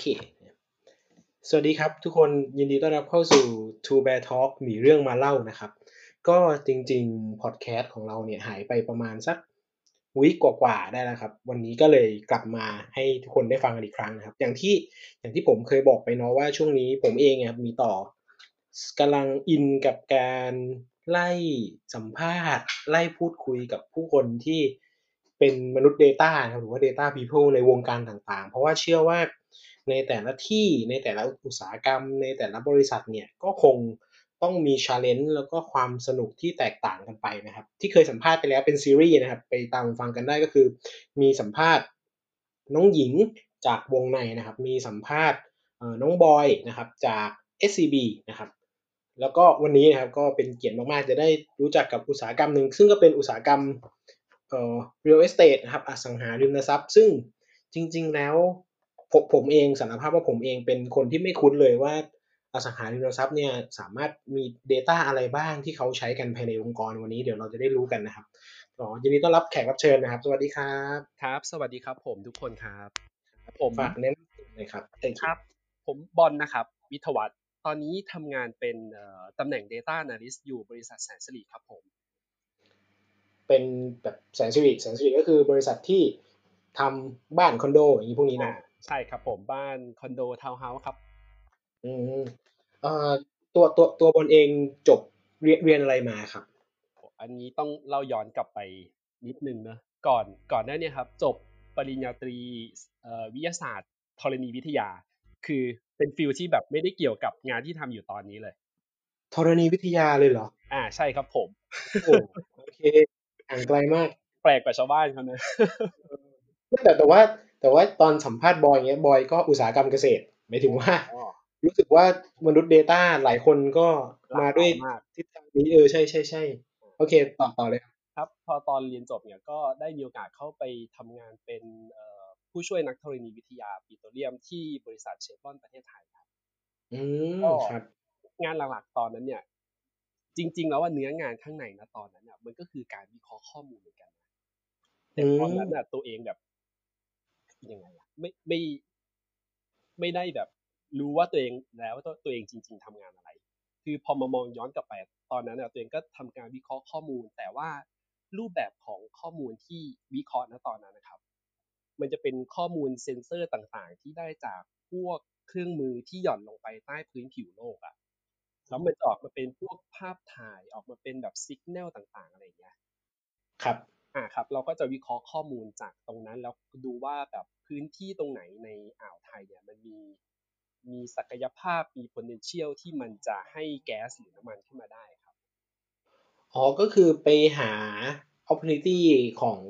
เค สวัสดีครับทุกคนยินดีต้อนรับเข้าสู่ Two Bear Talk มีเรื่องมาเล่านะครับ ก็จริงๆ พอดแคสต์ของเราเนี่ยหายไปประมาณสักวิกกว่าๆได้แล้วครับ วันนี้ก็เลยกลับมาให้ทุกคนได้ฟังกันอีกครั้งนะครับ อย่างที่อย่างที่ผมเคยบอกไปเนาะว่าช่วงนี้ผมเองครับมีต่อกำลังอินกับการไล่สัมภาษณ์ ไล่พูดคุยกับผู้คนที่เป็นมนุษย์ Data นะครับหรือว่า Data People ในวงการต่างๆ เพราะว่าเชื่อว่า ในแต่ละที่ในแต่ละอุตสาหกรรม ในแต่ละบริษัทเนี่ยก็คงต้องมีชาเลนจ์แล้วก็ความสนุกที่แตกต่างกันไปนะครับ ที่เคยสัมภาษณ์ไปแล้วเป็นซีรีส์นะครับ ไปตามฟังกันได้ก็คือ มีสัมภาษณ์น้องหญิงจากวงในนะครับ มีสัมภาษณ์น้องบอยนะครับจาก SCB นะครับแล้วก็วันนี้นะครับก็เป็นเกียรติมากๆ จะได้รู้จักกับอุตสาหกรรมหนึ่ง ซึ่งก็เป็นอุตสาหกรรมเอ่อ real estate นะครับอสังหาริมทรัพย์ ซึ่งจริง ๆ แล้ว ผมผมเองสารภาพว่าผมเองเป็นคนที่ไม่คุ้นเลยว่าอสังหาริมทรัพย์เนี่ยสามารถมี Data อะไรบ้างที่เขาใช้กันภายในองค์กรวันนี้เดี๋ยวเราจะได้รู้กันนะครับอ๋อยินดีต้อนรับแขกรับเชิญนะครับ สวัสดีครับ ครับ สวัสดีครับ ผมทุกคนครับ ผมฝากแนะนำเลยครับครับ ผมบอลนะครับ วิทวัตตอนนี้ทำงานเป็นตำแหน่ง Data Analyst อยู่บริษัทแสนสิริครับผม เป็นแบบแสนสิริแสนสิริก็คือบริษัทที่ทำบ้านคอนโดอย่างนี้พวกนี้นะ ใช่ครับผมบ้านคอนโดทาวน์เฮาส์ครับ อืมเอ่อตัวตัวตัวบนเองจบเรียนเรียนอะไรมาครับ อันนี้ต้องเล่าย้อนกลับไปนิดนึงนะก่อนก่อนหน้านี้ครับ จบปริญญาตรีวิทยาศาสตร์ธรณีวิทยา คือเป็นฟิลที่แบบไม่ได้เกี่ยวกับงานที่ทำอยู่ตอนนี้เลยธรณีวิทยาเลยเหรอ อ่าใช่ครับผมโอเคห่างไกลมาก แปลกกว่าชาวบ้านเขาเนอะแต่แต่ว่า แต่ว่าตอนสัมภาษณ์บอยเงี้ยบอยก็อุตสาหกรรมเกษตรหมายถึงว่า รู้สึกว่ามนุษย์ Data หลายคนก็มาด้วยทิศทางนี้เออใช่ใช่ใช่โอเคต่อต่อเลยครับพอตอนเรียนจบเนี่ยก็ได้มีโอกาสเข้าไปทำงานเป็นผู้ช่วยนักธรณีวิทยาปิโตรเลียมที่บริษัทเชฟรอนประเทศไทยครับอืมครับ งานหลักๆตอนนั้นเนี่ย จริง ๆ แล้วว่าเนื้องานข้างในนะตอนนั้นเนี่ยมันก็คือการวิเคราะห์ข้อมูลเหมือนกันนะแต่ตอนนั้นน่ะตัวเองแบบ ยังไงอะไม่ไม่ไม่ได้แบบ รู้ว่าตัวเองแล้วว่าตัวเองจริง ๆทำงานอะไร คือพอมามองย้อนกลับไปตอนนั้นตัวเองก็ทำการวิเคราะห์ข้อมูล แต่ว่ารูปแบบของข้อมูลที่วิเคราะห์ณตอนนั้นนะครับ มันจะเป็นข้อมูลเซ็นเซอร์ต่างๆ ที่ได้จากพวกเครื่องมือที่หย่อนลงไปใต้พื้นผิวโลกอะแล้วมันออกมาเป็นพวกภาพถ่ายออกมาเป็นแบบสัญญาณต่างๆ อะไรอย่างเงี้ย ครับ อ่าครับเราก็จะวิเคราะห์ข้อมูลจากตรงนั้นแล้วดูว่าแบบพื้นที่ตรงไหนในอ่าวไทยเนี่ยมันมีมีศักยภาพมี potential ที่มันจะให้แก๊สหรือน้ำมันขึ้นมาได้ครับอ๋อก็คือไปหา opportunity ของ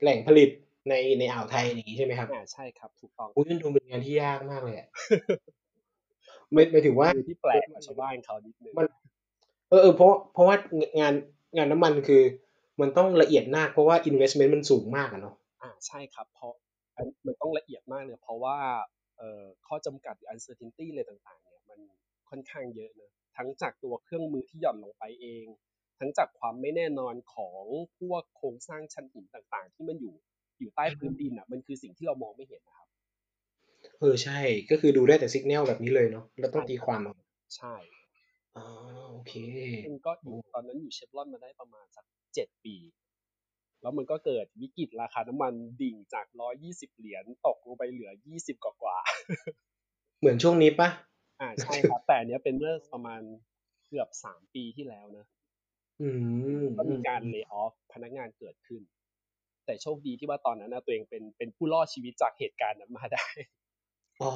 แหล่งผลิตในในอ่าวไทยอย่างนี้ใช่ไหมครับอ่าใช่ครับถูกต้องอุ้ยมันดูเป็นงานที่ยากมากเลยอะไม่ไม่ถึงว่าที่แปลกกว่าชาวบ้านเขานิดนึงมันเออเออเพราะเพราะว่างานงานน้ำมันคือ มันต้องละเอียดมากเพราะว่า investment มันสูงมากอะเนาะอ่าใช่ครับ เพราะมันต้องละเอียดมากเลยเพราะว่าเอ่อข้อจำกัดหรือ uncertainty อะไรต่างๆเนี่ยมันค่อนข้างเยอะนะทั้งจากตัวเครื่องมือที่หย่อนลงไปเอง ทั้งจากความไม่แน่นอนของพวกโครงสร้างชั้นหินต่างๆ ที่มันอยู่อยู่ใต้พื้นดินอะมันคือสิ่งที่เรามองไม่เห็นนะครับเออใช่ก็คือดูได้แต่สัญญาณแบบนี้เลยเนาะแล้วต้องตีความเอาใช่ อ๋อ โอเคซึ่งก็อยู่ตอนนั้นอยู่เชฟรอนมาได้ประมาณสักเจ็ดปี แล้วมันก็เกิดวิกฤตราคาน้ำมันดิ่งจากร้อยี่สิบเหรียญตกลงไปเหลือยี่สิบกว่า เหมือนช่วงนี้ปะอ่าใช่ครับ แต่เนี้ยเป็นเมื่อประมาณเกือบสามปีที่แล้วนะอืมก็มีการเลิกออฟพนักงานเกิดขึ้น แต่โชคดีที่ว่าตอนนั้นนะตัวเองเป็นเป็นผู้รอดชีวิตจากเหตุการณ์นั้นมาได้ อ๋อ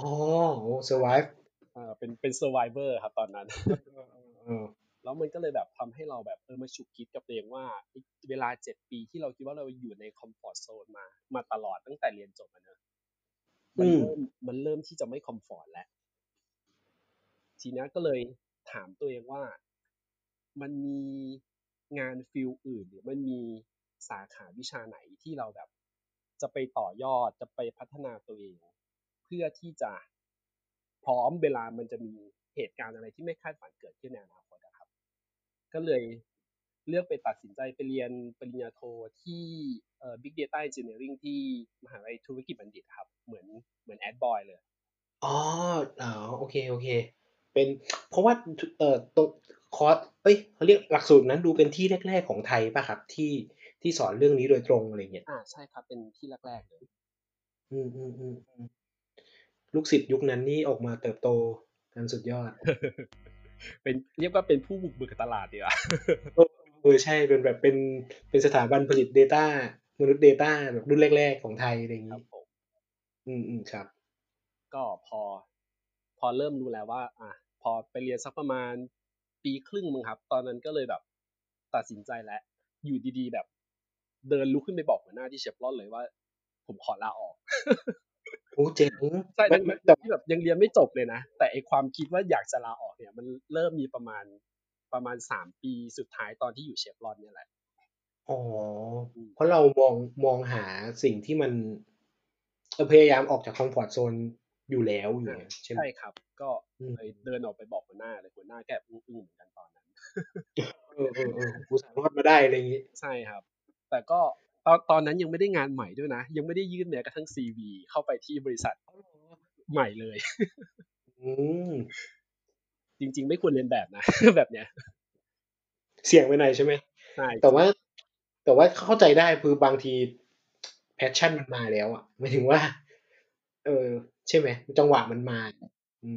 โอ้ survive อ่าเป็นเป็น survivor ครับตอนนั้นแล้วมันก็เลยแบบทำให้เราแบบเออมาฉุกคิดกับตัวเองว่าเวลาเจ็ดปีที่เราคิดว่าเราอยู่ในคอมฟอร์ทโซนมามาตลอดตั้งแต่เรียนจบนะมันเริ่มมันเริ่มที่จะไม่คอมฟอร์ตแล้วทีนี้ก็เลยถามตัวเองว่ามันมีงานฟิลอื่น หรือมันมีสาขาวิชาไหนที่เราแบบ จะไปต่อยอดจะไปพัฒนาตัวเอง เพื่อที่จะ พร้อมเวลามันจะมีเหตุการณ์อะไรที่ไม่คาดฝันเกิดขึ้นในอนาคตนะครับ ก็เลยเลือกไปตัดสินใจไปเรียนปริญญาโทที่เอ่อ Big Data Engineering ที่มหาวิทยาลัยธุรกิจบัณฑิตครับ เหมือนเหมือนแอดบอยเลย อ๋ออ๋อโอเค โอเค เป็นเพราะว่าเอ่อตรงคอร์สเอ้ยเขาเรียกหลักสูตรนั้นดูเป็นที่แรก ๆ ของไทยเปล่าครับ ที่ที่สอนเรื่องนี้โดยตรงอะไรเงี้ยอาใช่ครับ เป็นที่แรกๆเลย อืมๆๆๆ ลูกศิษย์ยุคนั้นนี่ออกมาเติบโตกันสุดยอด เป็นเรียกว่าเป็นผู้บุกเบิกตลาดดีกว่าเออเออใช่เป็นแบบเป็นเป็นสถาบันผลิต Data มนุษย์ Data แบบรุ่นแรก ๆ ของไทยอะไรงี้ครับผมอืมๆครับ ก็พอ พอเริ่มรู้แล้วว่า อะพอไปเรียนสักประมาณปีครึ่งมั้งครับ ตอนนั้นก็เลยแบบตัดสินใจแล้ว อยู่ดีๆ แบบ เดินลุกขึ้นไปบอกหัวหน้าที่เชฟรอนเลยว่า ผมขอลาออก โอ้เจ๋งใช่ไม่ทั้ไม่แต่งๆที่แบบยังเรียนไม่จบเลยนะ แต่ไอความคิดว่าอยากจะลาออกเนี่ย มันเริ่มมีประมาณประมาณสามปีสุดท้ายตอนที่อยู่เชฟรอนเนี่ยแหละอ๋ออืมเพราะเรามองมองหาสิ่งที่มันเออพยายามออกจากคอมฟอร์ตโซนอยู่แล้วอยู่อาแล้วใช่ไหมใช่ครับ ก็อืมเลยเดินออกไปบอกหัวหน้าเลยหัวหน้าแกแอบอึ้งๆเหมือนกันตอนนั้นเออๆๆอุตส่าห์รอดมาได้อะไรงี้ใช่ครับ แต่ก็ ตอนตอนนั้นยังไม่ได้งานใหม่ด้วยนะ ยังไม่ได้ยื่นแม้กระทั่งซีวีเข้าไปที่บริษัทอ้าวเหรอใหม่เลยอืมจริง ๆ ไม่ควรเรียนแบบนะ แบบเนี้ย เสี่ยงไปหน่อยใช่ไหมใช่แต่ว่า แต่ว่าเข้าใจได้คือบางที passion มันมาแล้วอะหมายถึงว่า เออ ใช่ไหมจังหวะมันมา อื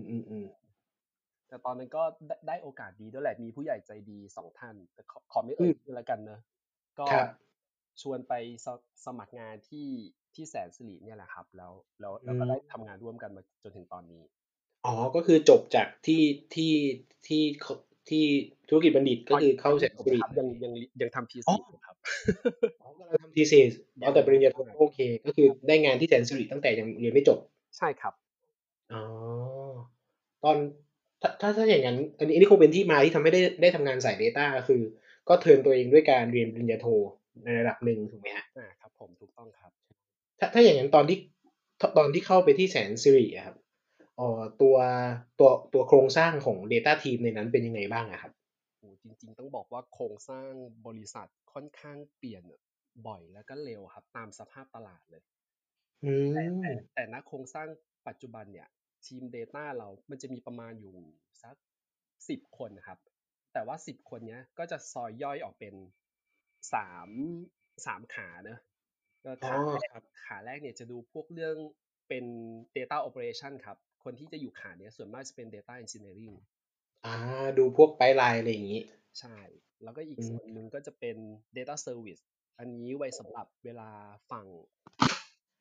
มๆๆแต่ตอนนั้นก็ได้ได้โอกาสดีด้วยแหละมีผู้ใหญ่ใจดีสองท่านแต่ขอขอไม่อืเอ่ยมชื่อแล้วกันเนาะก็ครับ ชวนไปสสมัครงานที่ที่แสนสิริเนี่ยแหละครับ แล้วแล้วอืแล้วก็ได้มทำงานร่วมกันมาจนถึงตอนนี้อ๋อก็คือจบจากที่ที่ที่ขที่ธุรกิจบัณฑิตอ๋อก็คือเข้ายังแสนสิริไม่จบครับยังยังยังทำอ๋อ thesis อยู่ครับอ๋อกำลังทำ thesis อ๋อยังแต่ปริญญาโทใช่ก็โอเค ก็คือได้งานที่แสนสิริตั้งแต่ยังเรียนไม่จบใช่ครับอ๋อตอนถ้าถ้าถ้าอย่างงั้นอันนี้อันนี้คงเป็นที่มาที่ทำให้ได้ได้ทำงานสาย Data ก็คือ ก็เทิร์นตัวเองด้วยการเรียนปริญญาโท ในระดับหนึ่งถูกไหมครับอาครับ ผมถูกต้องครับ ถ้าถ้าอย่างงั้นตอนที่ทตอนที่เข้าไปที่แสนสิริอะครับเอ่อตัวตัวตัวโครงสร้างของ Data team ในนั้นเป็นยังไงบ้างอะครับโอ้โฮจริง ๆ ต้องบอกว่าโครงสร้างบริษัทค่อนข้างเปลี่ยนบ่อยแล้วก็เร็วครับ ตามสภาพตลาดเลยอืแต่มแต่แต่ณโครงสร้างปัจจุบันเนี่ย ทีม Data เรามันจะมีประมาณอยู่สัก10คนนะครับ แต่ว่า10คนเนี้ยก็จะซอยย่อยออกเป็น 3 3ขาเนาะก็อ๋อขาแรกครับขาแรกเนี่ยจะดูพวกเรื่องเป็น Data Operation ครับ คนที่จะอยู่ขาเนี้ยส่วนมากจะเป็น Data Engineering อาดูพวก pipeline อะไรอย่างงี้ ใช่ แล้วก็อีกอืมส่วนหนึ่งก็จะเป็น Data Service อันนี้ไว้สำหรับเวลาฝั่ง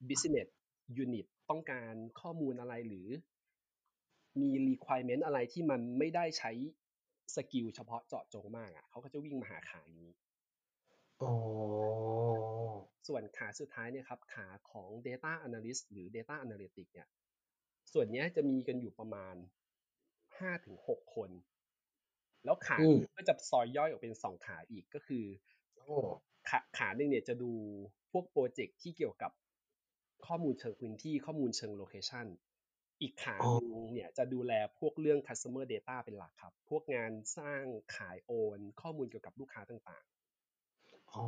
Business Unit ต้องการข้อมูลอะไรหรือ มี requirement อะไรที่มันไม่ได้ใช้ skill เฉพาะเจาะจงมากอะเขาก็จะวิ่งมาหาขานี้อ๋อ ส่วนขาสุดท้ายเนี่ยครับขาของ Data Analyst หรือ Data Analytics เนี่ยส่วนเนี้ยจะมีกันอยู่ประมาณ5-6คน แล้วขาอืมหนึ่งก็จะซอยย่อยออกเป็น2ขาอีกก็คือโอ้ขาขาหนึ่งเนี่ยจะดูพวกโปรเจกต์ที่เกี่ยวกับข้อมูลเชิงพื้นที่ข้อมูลเชิงโลเคชันอีกขาอ๋อหนึ่งเนี่ยจะดูแลพวกเรื่อง customer data เป็นหลักครับ พวกงานสร้างขายโอน ข้อมูลเกี่ยวกับลูกค้าต่าง อ๋อ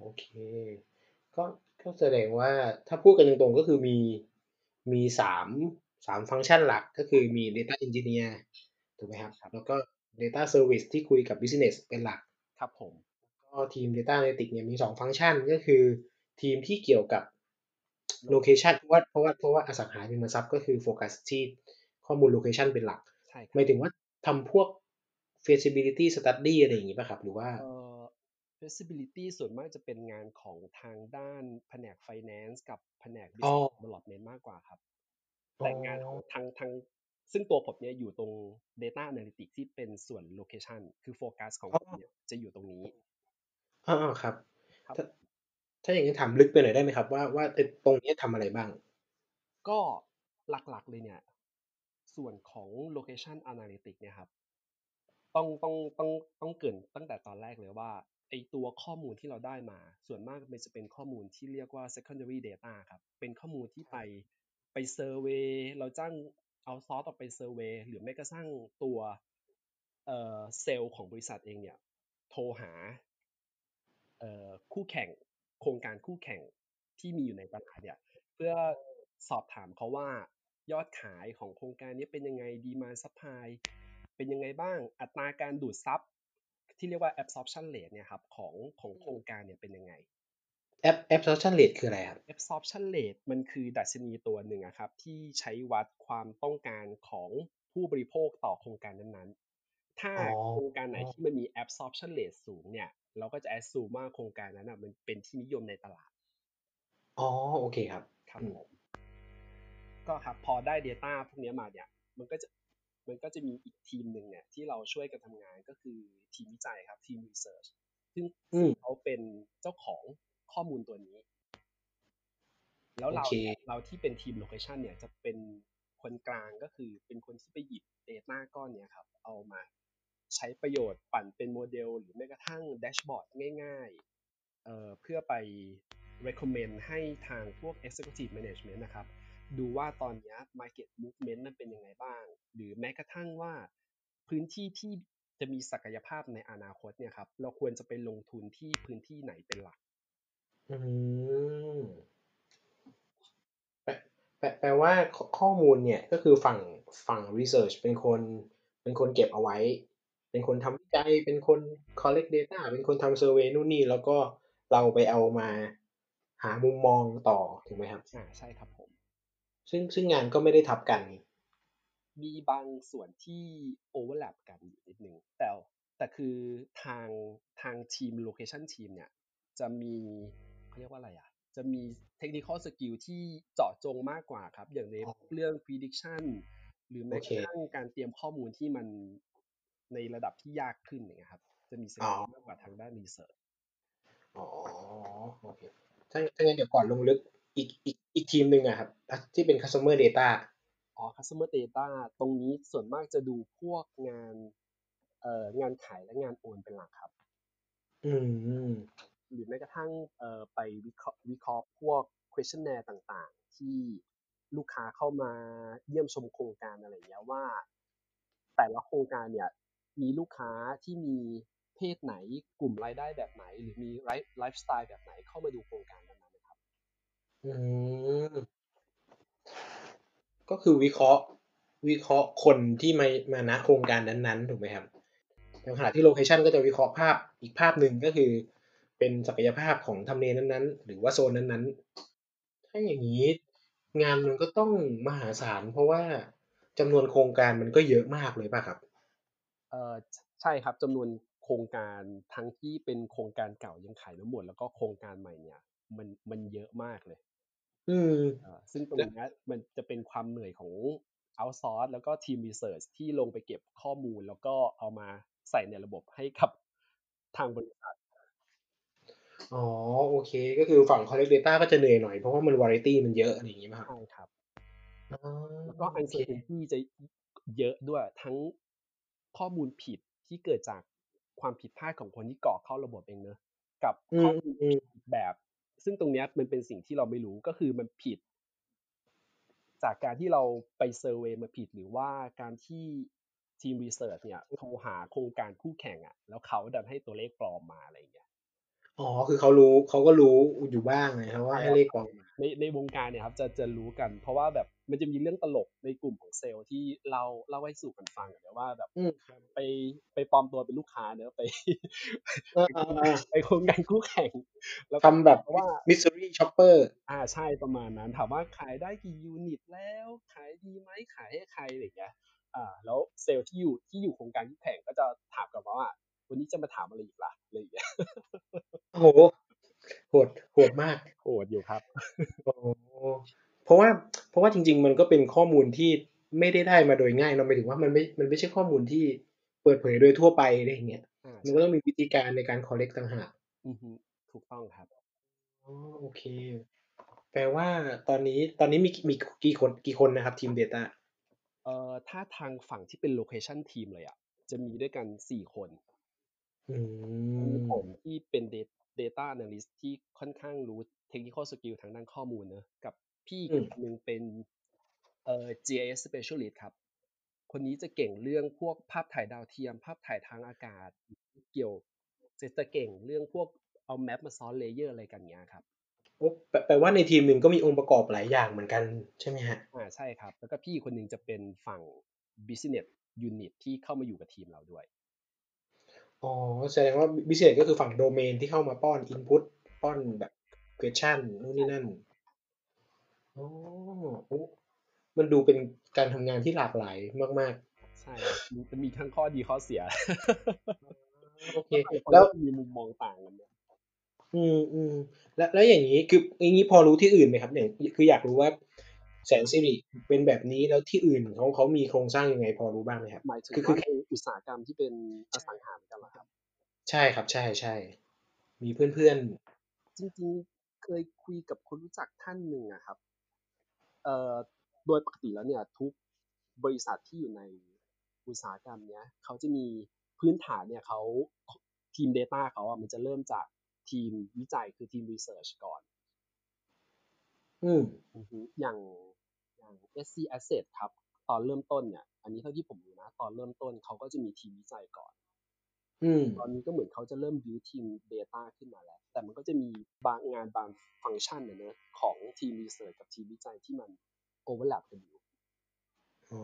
โอเค ก็ ก็แสดงว่าถ้าพูดกันตรงๆ ก็คือมี มี3 3ฟังก์ชันหลัก ก็คือมี Data Engineer ถูกไหมครับๆนะครับ แล้วก็ Data Service ที่คุยกับ Business เป็นหลัก ครับผม ก็ทีม Data Analytics เนี่ยมี 2 ฟังก์ชัน ก็คือทีมที่เกี่ยวกับ โลเคชั Location นเพราะว่า เพราะว่า เพราะว่าอสังหาริมทรัพย์ก็คือโฟกัสที่ข้อมูล Location เป็นหลัก ใช่ครับหมายถึงว่าทำพวก feasibility study อะไรอย่างงี้เปล่าครับ หรือว่า เอ่ อ feasibility ส่วนมากจะเป็นงานของทางด้านแผนก finance กับแผนกอ๋อ business development มากกว่าครับอ๋อแต่งานของทางทางซึ่งตัวผมเนี่ยอยู่ตรง data analytics ที่เป็นส่วน location คือโฟกัสของอ๋อผมเนี่ยจะอยู่ตรงนี้อาๆครับครับถ้าถ้าอย่างงี้ถามลึกไปหน่อยได้ไหมครับ ว่าว่าไอ้ตรงเนี้ยทำอะไรบ้าง ก็หลักๆเลยเนี่ย ส่วนของ location analytics เนี่ยครับต้องต้องต้องต้องเกริ่นตั้งแต่ตอนแรกเลยว่า ไอตัวข้อมูลที่เราได้มา ส่วนมากมันจะเป็นข้อมูลที่เรียกว่า secondary data ครับ เป็นข้อมูลที่ไปไป survey เราจ้าง outsource ออกไป survey หรือแม้กระทั่งตัวเอ่อเซลล์ของบริษัทเองเนี่ยโทรหาเอ่อคู่แข่งโครงการคู่แข่งที่มีอยู่ในตลาดเนี่ยเพื่อสอบถามเขาว่ายอดขายของโครงการนี้เป็นยังไง demand supply เป็นยังไงบ้างอัตราการดูดซับ ที่เรียกว่า absorption rate เนี่ยครับของของโครงการเนี่ยเป็นยังไง absorption rate คืออะไรครับ absorption rate มันคือดัชนีตัวหนึ่งครับที่ใช้วัดความต้องการของผู้บริโภคต่อโครงการนั้นๆ ถ้าโครงการไหนที่มันมี absorption rate สูงเนี่ย เราก็จะ assume ว่าโครงการนั้นมันเป็นที่นิยมในตลาด อ๋อโอเคครับ ครับผมก็ครับพอได้ Data พวกนี้มาเนี่ย มันก็จะ มันก็จะมีอีกทีมหนึ่งเนี่ยที่เราช่วยกันทำงานก็คือทีมวิจัยครับทีม research ซึ่งเขาเป็นเจ้าของข้อมูลตัวนี้ แล้วเราเราที่เป็นทีม location เนี่ยจะเป็นคนกลางก็คือเป็นคนที่ไปหยิบ Data ก้อนเนี่ยครับ เอามาใช้ประโยชน์ปั่นเป็นโมเดล หรือแม้กระทั่งแดชบอร์ดง่ายๆเเพื่อไป recommend ให้ทางพวก executive management นะครับ ดูว่าตอนนี้ market movement มันเป็นยังไงบ้าง หรือแม้กระทั่งว่าพื้นที่ที่จะมีศักยภาพในอนาคตเนี่ยครับ เราควรจะไปลงทุนที่พื้นที่ไหนเป็นหลัก อืมแปลแปลว่าข้อมูลเนี่ยก็คือฝั่งฝั่ง research เป็นคนเป็นคนเก็บเอาไว้ เป็นคนทำวิจัย เป็นคน collect data เป็นคนทำ survey นู่นนี่ แล้วก็เราไปเอามาหามุมมองต่อ ถูกไหมครับ อ่า ใช่ครับผม ซึ่งซึ่งงานก็ไม่ได้ทับกัน มีบางส่วนที่ overlap กันอยู่นิดนึงแต่แต่คือทางทางทีม location team เนี่ย จะมีเขาเรียกว่าอะไรอะ จะมี technical skill ที่เจาะจงมากกว่าครับ อย่างในเรื่อง prediction หรือแม้กระทั่งการเตรียมข้อมูลที่มันในระดับที่ยากขึ้นเนี่ยครับ จะมี skill มากกว่าทางด้าน researchอ๋อโอเคถ้าถ้างั้นเดี๋ยวก่อนลงลึก อีกอีกอีกทีมหนึ่งอะครับที่เป็น customer data อ๋อ customer data ตรงนี้ส่วนมากจะดูพวกงานเอ่องานขายและงานโอนเป็นหลักครับ อืม หรือแม้กระทั่งเอ่อไปวิเคราะห์วิเคราะห์พวก questionnaire ต่างๆ ที่ลูกค้าเข้ามาเยี่ยมชมโครงการอะไรอย่างเงี้ยว่า แต่ละโครงการเนี่ย มีลูกค้าที่มีเพศไหนกลุ่มรายได้แบบไหน หรือมีไลฟ์สไตล์แบบไหนเข้ามาดูโครงการนั้นนะครับ อืม ก็คือวิเคราะห์ วิเคราะห์คนที่มา มา ณ โครงการนั้น ๆ ถูกไหมครับ ในขณะที่ location ก็จะวิเคราะห์ภาพอีกภาพหนึ่ง ก็คือเป็นศักยภาพของทำเลนั้น ๆ หรือว่าโซนนั้น ๆ ถ้าอย่างนี้ งานมันก็ต้องมหาศาล เพราะว่าจำนวนโครงการมันก็เยอะมากเลยป่ะครับ เออใช่ครับจำนวนโครงการทั้งที่เป็นโครงการเก่ายังขายน้ำหมด แล้วก็โครงการใหม่เนี่ยมัน มันเยอะมากเลย ซึ่งตรงนี้มันจะเป็นความเหนื่อยของ outsource แล้วก็ทีม research ที่ลงไปเก็บข้อมูล แล้วก็เอามาใส่ในระบบให้กับทางบริษัท อ๋อ โอเค ก็คือฝั่ง collect data ก็จะเหนื่อยหน่อย เพราะว่ามัน variety มันเยอะอะไรอย่างงี้ป่ะครับใช่ครับ แล้วก็ uncertainty จะเยอะด้วยทั้งข้อมูลผิดที่เกิดจากความผิดพลาดของคนที่กรอกเข้าระบบเองเนอะกับข้อมูลแบบ ซึ่งตรงนี้มันเป็นสิ่งที่เราไม่รู้ก็คือมันผิด จากการที่เราไป survey มาผิดหรือว่าการที่ทีม research เนี่ยโทรหาโครงการคู่แข่งอะ แล้วเขาดันให้ตัวเลขปลอมมาอะไรอย่างเงี้ยอ๋อคือเขารู้เขาก็รู้อยู่บ้างไงครับว่าให้เลขปลอมในในวงการเนี่ยครับจะจะรู้กัน เพราะว่าแบบ มันจะมีเรื่องตลกในกลุ่มของเซลล์ที่เราเล่าให้สู่กันฟังเนี่ยว่าแบบไปไปปลอมตัวเป็นลูกค้าเนอะไปไปโครงการคู่แข่ง แล้วทำแบบว่า mystery shopperอ่าใช่ประมาณนั้น ถามว่าขายได้กี่ยูนิตแล้ว ขายดีไหมขายให้ใครอะไรอย่างเงี้ยอ่าแล้วเซลล์ที่อยู่ที่อยู่โครงการคู่แข่งก็จะถามกลับมาว่า วันนี้จะมาถามอะไรอีกล่ะอะไรอย่างเงี้ยโอ้โหโหดโหดมากโหดอยู่ครับโอ้ เพราะว่าเพราะว่าจริง ๆ มันก็เป็นข้อมูลที่ไม่ได้ได้มาโดยง่ายเราไม่ถึงว่ามันไม่มันไม่ใช่ข้อมูลที่เปิดเผยโดยทั่วไปอะไรอย่างเงี้ยมันก็ต้องมีวิธีการในการ collect ต่างหากถูกต้องครับอ๋อโอเค แปลว่าตอนนี้ตอนนี้มีมีกี่คนกี่คนนะครับทีม Data เอ่อถ้าทางฝั่งที่เป็น location team เลยอะจะมีด้วยกันสี่คนมีผมที่เป็น data analyst ที่ค่อนข้างรู้ technical skill ทางด้านข้อมูลเนอะกับ พี่อีกหนึ่งเป็นเอ่อ GIS specialist ครับ คนนี้จะเก่งเรื่องพวกภาพถ่ายดาวเทียม ภาพถ่ายทางอากาศ เกี่ยวจะจะเก่งเรื่องพวกเอา map มาซ้อน layer อะไรกันเงี้ยครับโอ้แปลว่าในทีมหนึ่งก็มีองค์ประกอบหลายอย่างเหมือนกันใช่ไหมฮะอ่าใช่ครับ แล้วก็พี่คนหนึ่งจะเป็นฝั่ง business unit ที่เข้ามาอยู่กับทีมเราด้วยอ๋อแสดงว่า business ก็คือฝั่งโดเมนที่เข้ามาป้อน input ป้อนแบบ question นู่นนี่นั่น อ๋อมันดูเป็นการทำงานที่หลากหลายมากๆใช่มันมีทั้งข้อดีข้อเสียโอเค แล้วมีมุมมองต่างกันอืมอืมแล้วแล้วอย่างนี้คืออย่างนี้พอรู้ที่อื่นไหมครับเนี่ยคืออยากรู้ว่า แสนสิริเป็นแบบนี้แล้วที่อื่นเขาเขามีโครงสร้างยังไงพอรู้บ้างไหมครับ หมายถึงว่าในอุตสาหกรรมที่เป็นอสังหากันเหรอครับ ใช่ครับ ใช่ใช่มีเพื่อนเพื่อนจริงๆ เคยคุยกับคนรู้จักท่านหนึ่งอะครับ เอ่อโดยปกติแล้วเนี่ยทุกบริษัทที่อยู่ในอุตสาหกรรมเนี้ยเขาจะมีพื้นฐานเนี่ยเขาทีม Data เขาอะมันจะเริ่มจากทีมวิจัยคือทีม Research ก่อน อืมอย่างอย่าง SC Asset ครับ ตอนเริ่มต้นเนี่ย อันนี้เท่าที่ผมรู้นะ ตอนเริ่มต้นเขาก็จะมีทีมวิจัยก่อนอืม ตอนนี้ก็เหมือนเขาจะเริ่ม build ทีม Data ขึ้นมาแล้ว แต่มันก็จะมีบางงานบางฟังก์ชันเนี่ยของทีม Research กับทีมวิจัยที่มัน overlap กันอยู่อ๋อ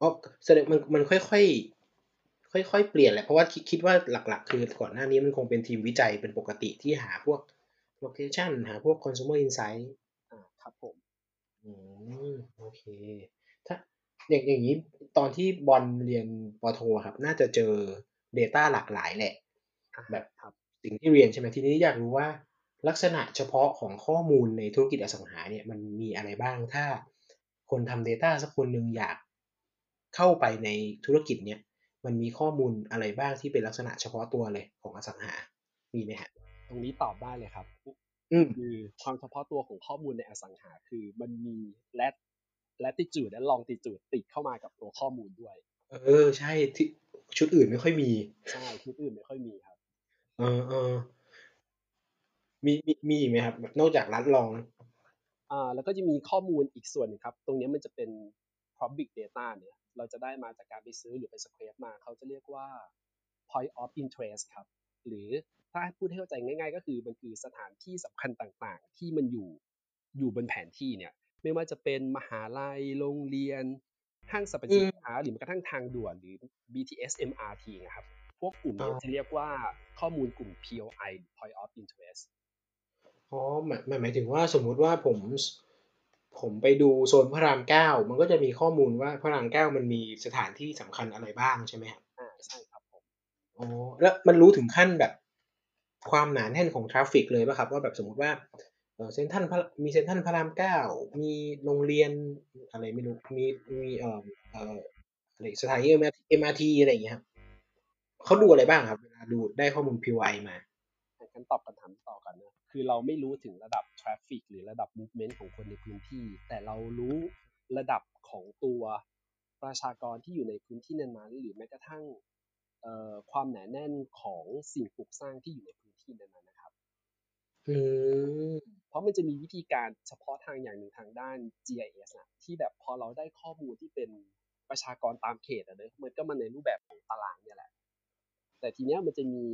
อ๋อแสดงมันมันค่อยๆค่อยๆเปลี่ยนแหละเพราะว่าคิดคิดว่าหลัก ๆ คือก่อนหน้านี้มันคงเป็นทีมวิจัยเป็นปกติที่หาพวก location หาพวก consumer insight อ่าครับผมอืมโอเค ถ้าอย่างอย่างนี้ ตอนที่บอลเรียนปโทครับ น่าจะเจอ Data หลากหลายแหละ แบบสิ่งที่เรียนใช่ไหมทีนี้อยากรู้ว่าลักษณะเฉพาะของข้อมูลในธุรกิจอสังหาเนี่ยมันมีอะไรบ้างถ้าคนทำ Data สักคนหนึ่งอยากเข้าไปในธุรกิจเนี่ยมันมีข้อมูลอะไรบ้างที่เป็นลักษณะเฉพาะตัวเลยของอสังหา มีไหมฮะ ตรงนี้ตอบได้เลยครับคือความเฉพาะตัวของข้อมูลในอสังหาคือมันมีแลและ ติจูดและลองติจูดติดเข้ามากับตัวข้อมูลด้วย เออ ใช่ที่ชุดอื่นไม่ค่อยมี ใช่ชุดอื่นไม่ค่อยมีครับ เออเออมีมีมีไหมครับ นอกจากรัดลอง อ่า แล้วก็จะมีข้อมูลอีกส่วนนึงครับ ตรงนี้มันจะเป็น public data เนี่ย เราจะได้มาจากการไปซื้อหรือไปสเควปมา เขาจะเรียกว่า point of interest ครับ หรือถ้าพูดให้เข้าใจง่าย ๆ ก็คือมันคือสถานที่สำคัญต่างๆ ที่มันอยู่อยู่บนแผนที่เนี่ย ไม่ว่าจะเป็นมหาลัยโรงเรียน ห้างสรรพสินค้าหรือแม้กระทั่งทางด่วนหรือ BTS MRT นะครับ พวกกลุ่มนี้จะเรียกว่าข้อมูลกลุ่ม POI point of interest อ๋อหมายหมายถึงว่าสมมุติว่าผมผมไปดูโซนพระรามเก้ามันก็จะมีข้อมูลว่าพระรามเก้ามันมีสถานที่สำคัญอะไรบ้างใช่ไหมครับอ่าใช่ครับผมอ๋อแล้วมันรู้ถึงขั้นแบบความหนาแน่นของทราฟฟิกเลยป่ะครับ ว่าแบบสมมติว่า เซ็นทันมีเซ็นทรัลพระรามเก้ามีโรงเรียนอะไรไม่รู้มีมีเอ่อเอ่ออะไรสถานี MRT อะไรอย่างเงี้ยครับเขาดูอะไรบ้างครับเวลาดูได้ข้อมูล POI มากันตอบคำถามต่อกันนะคือเราไม่รู้ถึงระดับ traffic หรือระดับ movement ของคนในพื้นที่ แต่เรารู้ระดับของตัวประชากรที่อยู่ในพื้นที่นั้นๆหรือแม้กระทั่งความหนาแน่นของสิ่งปลูกสร้างที่อยู่ในพื้นที่นั้นๆนะครับ เพราะมันจะมีวิธีการเฉพาะทางอย่างหนึ่งทางด้าน GIS นะที่แบบพอเราได้ข้อมูลที่เป็นประชากรตามเขตอะเนอะมันก็มาในรูปแบบของตารางเนี่ยแหละ แต่ทีเนี้ยมันจะมี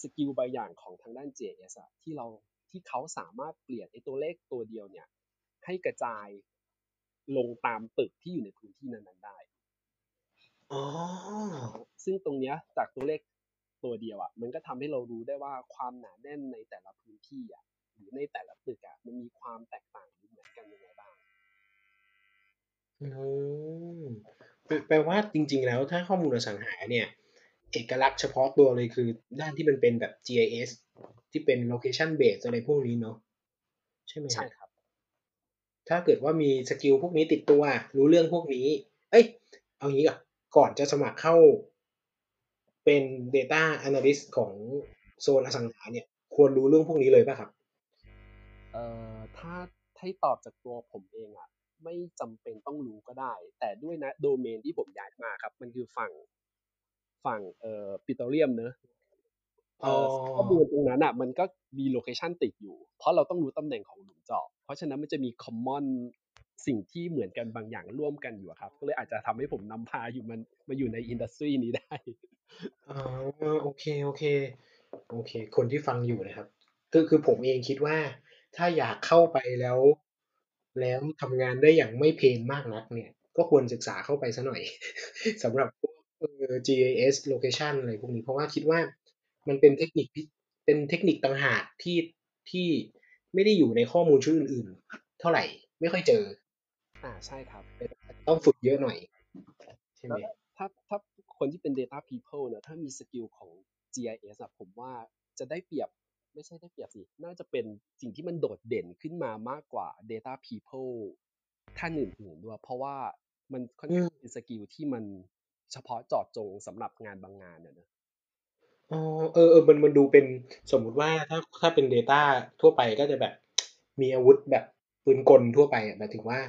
สกิลบางอย่างของทางด้าน JS อะที่เราที่เขาสามารถเปลี่ยนไอ้ตัวเลขตัวเดียวเนี่ยให้กระจายลงตามตึกที่อยู่ในพื้นที่นั้นๆได้อ๋อซึ่งตรงเนี้ยจากตัวเลขตัวเดียวอะ มันก็ทำให้เรารู้ได้ว่าความหนาแน่นในแต่ละพื้นที่อะ หรือในแต่ละตึกอะมันมีความแตกต่างหรือเหมือนกันยังไงบ้างอืมแปลว่าจริง ๆ แล้วถ้าข้อมูลอสังหาเนี่ยเอกลักษณ์เฉพาะตัวเลยคือด้านที่มันเป็นแบบ GIS ที่เป็น location base อะไรพวกนี้เนาะใช่ไหมใช่ครับ ถ้าเกิดว่ามีสกิลพวกนี้ติดตัว รู้เรื่องพวกนี้ เอ้ย เอางี้ก่อนก่อนจะสมัครเข้าเป็น Data Analyst ของโซนอสังหาเนี่ย ควรรู้เรื่องพวกนี้เลยป่ะครับ เอ่อถ้าให้ตอบจากตัวผมเองอะ่ะไม่จำเป็นต้องรู้ก็ได้ แต่ด้วยนะโดเมนที่ผมย้ายมาครับ มันคือฝั่งฝั่งเอ่อปิโตรเลียมเนอะข้อมูลตรงนั้นอะมันก็มีโลเคชันติดอยู่ เพราะเราต้องรู้ตำแหน่งของหลุมเจาะเพราะฉะนั้นมันจะมีคอมมอนสิ่งที่เหมือนกันบางอย่างร่วมกันอยู่ครับ ก็เลยอาจจะทำให้ผมนำพาอยู่มันมาอยู่ในอินดัสทรีนี้ได้อ๋อโอเคโอเค โอเค คนที่ฟังอยู่นะครับ คือคือผมเองคิดว่า ถ้าอยากเข้าไปแล้ว แล้วทำงานได้อย่างไม่เพลนมากนักเนี่ย ก็ควรศึกษาเข้าไปสักหน่อย สำหรับพวกเอ่อ GIS Location อะไรพวกนี้ เพราะว่าคิดว่ามันเป็นเทคนิคที่เป็นเทคนิคต่างหากที่ที่ไม่ได้อยู่ในข้อมูลชุดอื่นๆ เท่าไรไม่ค่อยเจออาใช่ครับ ต้องฝึกเยอะหน่อย ใช่ไหม?แล้วถ้าถ้าคนที่เป็น Data People เนี่ยถ้ามี skill ของ GIS อะผมว่าจะได้เปรียบ ไม่ใช่ได้เปรียบสิ น่าจะเป็นสิ่งที่มันโดดเด่นขึ้นมามากกว่า Data People ท่านอื่นๆด้วยเพราะว่ามันค่อนข้างเป็น skill ที่มันเฉพาะเจาะจงสำหรับงานบางงานอะเนาะอ๋อเออๆมันมันดูเป็นสมมุติว่าถ้าถ้าเป็น Data ทั่วไปก็จะแบบมีอาวุธแบบปืนกลทั่วไปอะหมายถึงว่า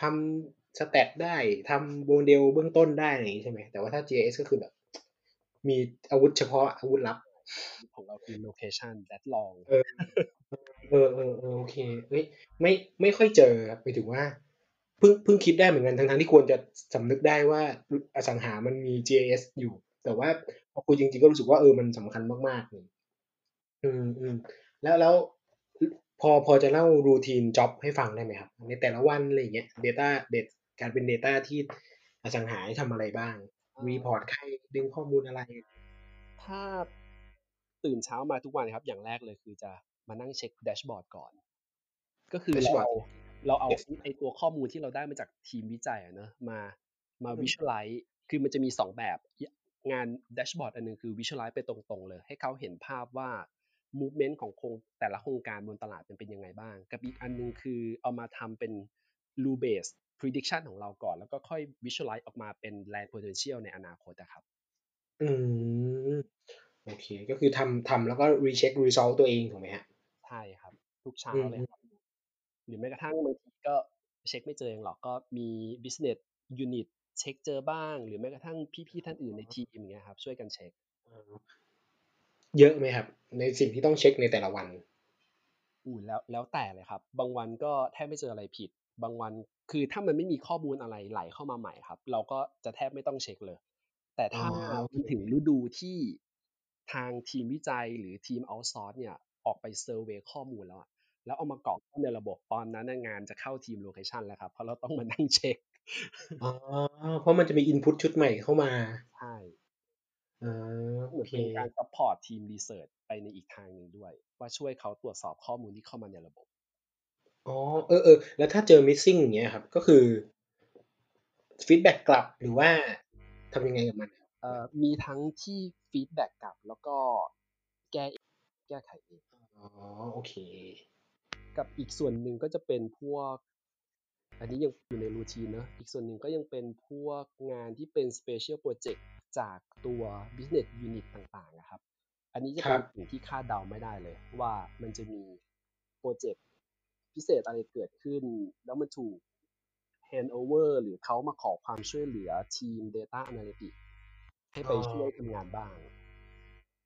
ทำ Stat ได้ทำ Model เบื้องต้นได้อะไรอย่างงี้ใช่ไหมแต่ว่าถ้า GIS ก็คือแบบ มีอาวุธเฉพาะอาวุธลับ ของเราคือ Location Lat Long เออเออๆๆโอเคเฮ้ยไม่ไม่ค่อยเจอครับหมายถึงว่าเพิ่งเพิ่งคิดได้เหมือนกันทั้งๆที่ควรจะสำนึกได้ว่าออสังหามันมี GIS อยู่ แต่ว่าพอคุยจริงๆก็รู้สึกว่าเออมันสำคัญมากๆเลยอืมๆแล้วแล้วอพอพอจะเล่า routine จ็อบให้ฟังได้ไหมครับ?ในแต่ละวันอะไรอย่างเงี้ย Data เดตการเป็น Data ที่อสังหาให้ทำอะไรบ้าง รีพอร์ตใครดึงข้อมูลอะไร?ถ้า ตื่นเช้ามาทุกวันครับ อย่างแรกเลยคือจะมานั่งเช็กแดชบอร์ดก่อน ก็คือเราเอาเราเอาไอ้ตัวข้อมูลที่เราได้มาจากทีมวิจัยอะเนาะมามา visualize คือมันจะมี 2 แบบยงานแดชบอร์ดอันหนึ่งคือ visualize ไปตรงๆเลย ให้เขาเห็นภาพว่ามูฟเมนต์ของโครงแต่ละโครงการบนตลาดมันเป็นยังไงบ้าง กับอีกอันหนึ่งคือเอามาทำเป็น rule base prediction ของเราก่อน แล้วก็ค่อย visualize ออกมาเป็น land potential ในอนาคตอะครับ อืม โอเค ก็คือทำทำแล้วก็ recheck result ตัวเองถูกไหมครับ?ใช่ครับ ทุกเช้าอืเลยมครับ หรือแม้กระทั่งบางทีก็เช็กไม่เจอเองหรอกก็มี Business Unit เช็กเจอบ้าง หรือแม้กระทั่งพี่ๆท่านอื่นในทีมอย่างเงี้ยครับ ช่วยกันเช็กอ๋อเยอะไหมครับ ในสิ่งที่ต้องเช็กในแต่ละวัน?อู้แล้วแล้วแต่เลยครับ บางวันก็แทบไม่เจออะไรผิด บางวันคือถ้ามันไม่มีข้อมูลอะไรไหลเข้ามาใหม่ครับ เราก็จะแทบไม่ต้องเช็กเลย แต่อ๋อถ้าโอเคมันถึงฤดูที่ ทางทีมวิจัยหรือทีม outsource เนี่ยออกไป survey ข้อมูลแล้วอะแล้วเอามากรอกเข้าในระบบตอนนั้นน่ะงานจะเข้าทีม Location แล้วครับ เพราะเราต้องมานั่งเช็กอ๋อเพราะมันจะมี input ชุดใหม่เข้ามาใช่อ๋อโอเอหมือนเป็นการ support ทีม research ไปในอีกทางหนึ่งด้วย ว่าช่วยเขาตรวจสอบข้อมูลที่เข้ามาในระบบอ๋อเออๆแล้วถ้าเจอ Missing อย่างเงี้ยครับ ก็คือ feedback กลับหรือว่าทำยังไงกับมัน? เอ่อมีทั้งที่ feed back กลับ แล้วก็แก้แก้ไขเองอ๋อโอเค กับอีกส่วนหนึ่งก็จะเป็นพวก อันนี้ยังอยู่ใน routine เนาะอีกส่วนหนึ่งก็ยังเป็นพวกงานที่เป็น Special พรอเจกต์จากตัว Business Unit ต่างๆอะครับ อันนี้จะครับเป็ับนสิ่งที่คาดเดาไม่ได้เลย ว่ามันจะมี project พิเศษอะไรเกิดขึ้น แล้วมันถูก handover หรือเขามาขอความช่วยเหลือทีม Data Analytics ให้ไปช่วยทำงานบ้าง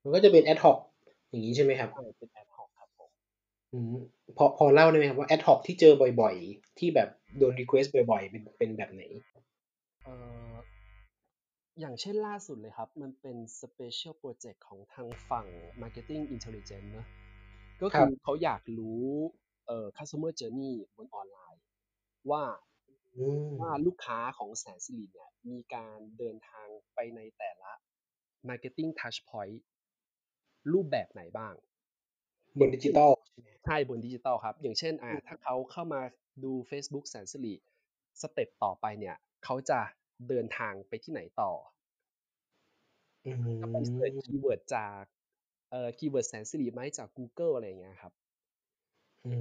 มันก็จะเป็น Ad-hoc อย่างงี้ใช่ไหมครับ?ใช่เป็น Ad-hoc ครับผมอืมพอพอเล่าได้ไหมครับว่า Ad-hoc ที่เจอบ่อยๆ ที่แบบโดน request บ่อยๆ เป็นเป็นแบบไหน?เอ่ออย่างเช่นล่าสุดเลยครับ มันเป็น Special project ของทางฝั่ง Marketing Intelligence เนาะก็คือครับเขาอยากรู้เอ่อ Customer Journey บนออนไลน์ ว่า อืมว่าลูกค้าของแสนสิริเนี่ย มีการเดินทางไปในแต่ละ Marketing Touch Point รูปแบบไหนบ้าง บนดิจิทัลใช่ไหม?ใช่บนดิจิทัลครับ อย่างเช่น อ่า ถ้าเขาเข้ามาดูเฟซบุ๊กแสนสิริ step ต่อไปเนี่ยเขาจะเดินทางไปที่ไหนต่อ?อืมจะไป search keyword จากเอ่อ keyword แสนสิริไหม?จากกูเกิลอะไรอย่างเงี้ยครับ อื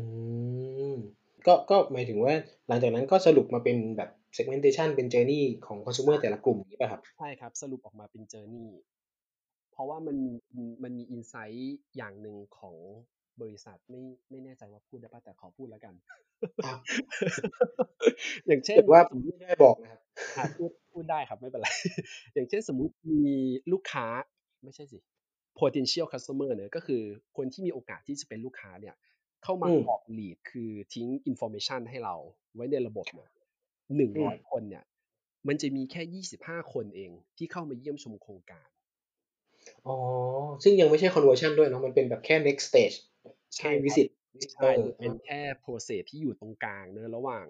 ม ก็ก็หมายถึงว่าหลังจากนั้นก็สรุปมาเป็นแบบ segmentation เป็น journey ของคอนใช่ sumer แต่ละกลุ่มงี้เปล่าครับ?ใช่ครับ สรุปออกมาเป็น journey เพราะว่ามันมีอืมมันมี insight อย่างหนึ่งของบริษัทไม่ไม่แน่ใจว่าพูดได้เปล่าแต่ขอพูดแล้วกันอ้าวอย่างเช่นถ้าเนกิดว่าสมมุติไม่ได้บอกนะครับอ่าพูดพูดได้ครับไม่เป็นไร อย่างเช่นสมมุติมีลูกค้าไม่ใช่สิ potential customer เนาะก็คือคนที่มีโอกาสที่จะเป็นลูกค้าเนี่ย เข้ามอาืมกรอก lead คือทิ้ง information ให้เราไว้ในระบบเนี่ยหนึ่งอืมร้อยคนเนี่ย มันจะมีแค่25คนเองที่เข้ามาเยี่ยมชมโครงการ อ๋อ ซึ่งยังไม่ใช่ conversion ด้วยเนาะมันเป็นแบบแค่ next stage แค่วิสิตใช่เป็นแค่โปรเซสที่อยู่ตรงกลางเนอะระหว่าง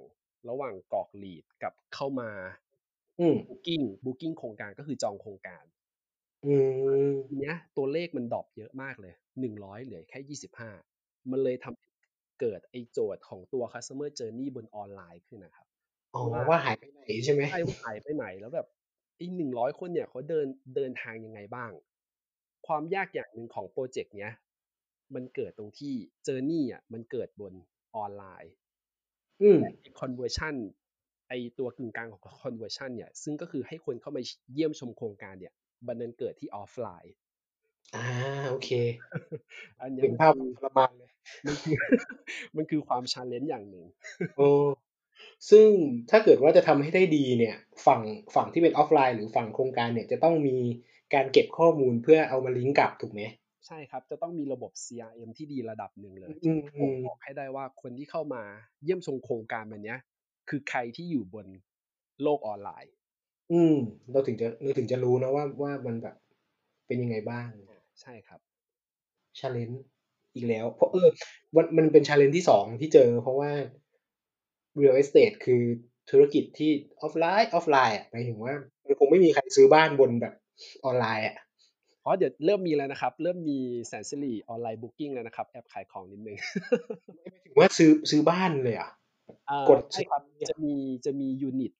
ระหว่างกรอก lead กับเข้ามา booking booking โครงการก็คือจองโครงการทีเนี้ยตัวเลขมัน drop เยอะมากเลยหนึ่งร้อยเหลือแค่ยี่สิบห้า มันเลยทำเกิดไอโจทย์ของตัว customer journey บนออนไลน์ขึ้นนะครับ อ๋อ ว่าหายไปไหนใช่ไหมใช่ว่าหายไปไหนแล้วแบบไอหนึ่งร้อยคนเนี่ยเขาเดินเดินทางยังไงบ้าง ความยากอย่างหนึ่งของโปรเจกต์เนี้ยมันเกิดตรงที่journey อะมันเกิดบนออนไลน์อืม conversion ไอตัวกึ่งกลางของ conversion เนี่ย ซึ่งก็คือให้คนเข้ามาเยี่ยมชมโครงการเนี่ยมันดันเกิดที่ออฟไลน์ อ่า โอเคอันนี้เห็นภาพประมาณเลย มันคือมันคือความ challenge อย่างหนึ่งโอ้ซึ่งถ้าเกิดว่าจะทำให้ได้ดีเนี่ย ฝั่งฝั่งที่เป็นออฟไลน์หรือฝั่งโครงการเนี่ยจะต้องมีการเก็บข้อมูลเพื่อเอามาลิงก์กลับถูกไหมใช่ครับ จะต้องมีระบบ CRM ที่ดีระดับหนึ่งเลยที่บอกให้ได้ว่าคนที่เข้ามาเยี่ยมชมโครงการแบบนี้คือใครที่อยู่บนโลกออนไลน์ อืม เราถึงจะเราถึงจะรู้นะว่าว่ามันแบบเป็นยังไงบ้าง ใช่ครับ challenge อีกแล้ว เพราะเออมันมันเป็น challenge ที่สองที่เจอ เพราะว่า real estate คือธุรกิจที่ offline offline อะหมายถึงว่ามันคงไม่มีใครซื้อบ้านบนแบบออนไลน์อะเพราะเดี๋ยวเริ่มมีแล้วนะครับ เริ่มมีแสนสิริ online booking แล้วนะครับ แอบขายของนิดนึงหมายถึงว่าซื้อซื้อบ้านเลยอะกดใช่ครับจะมีจะมี unit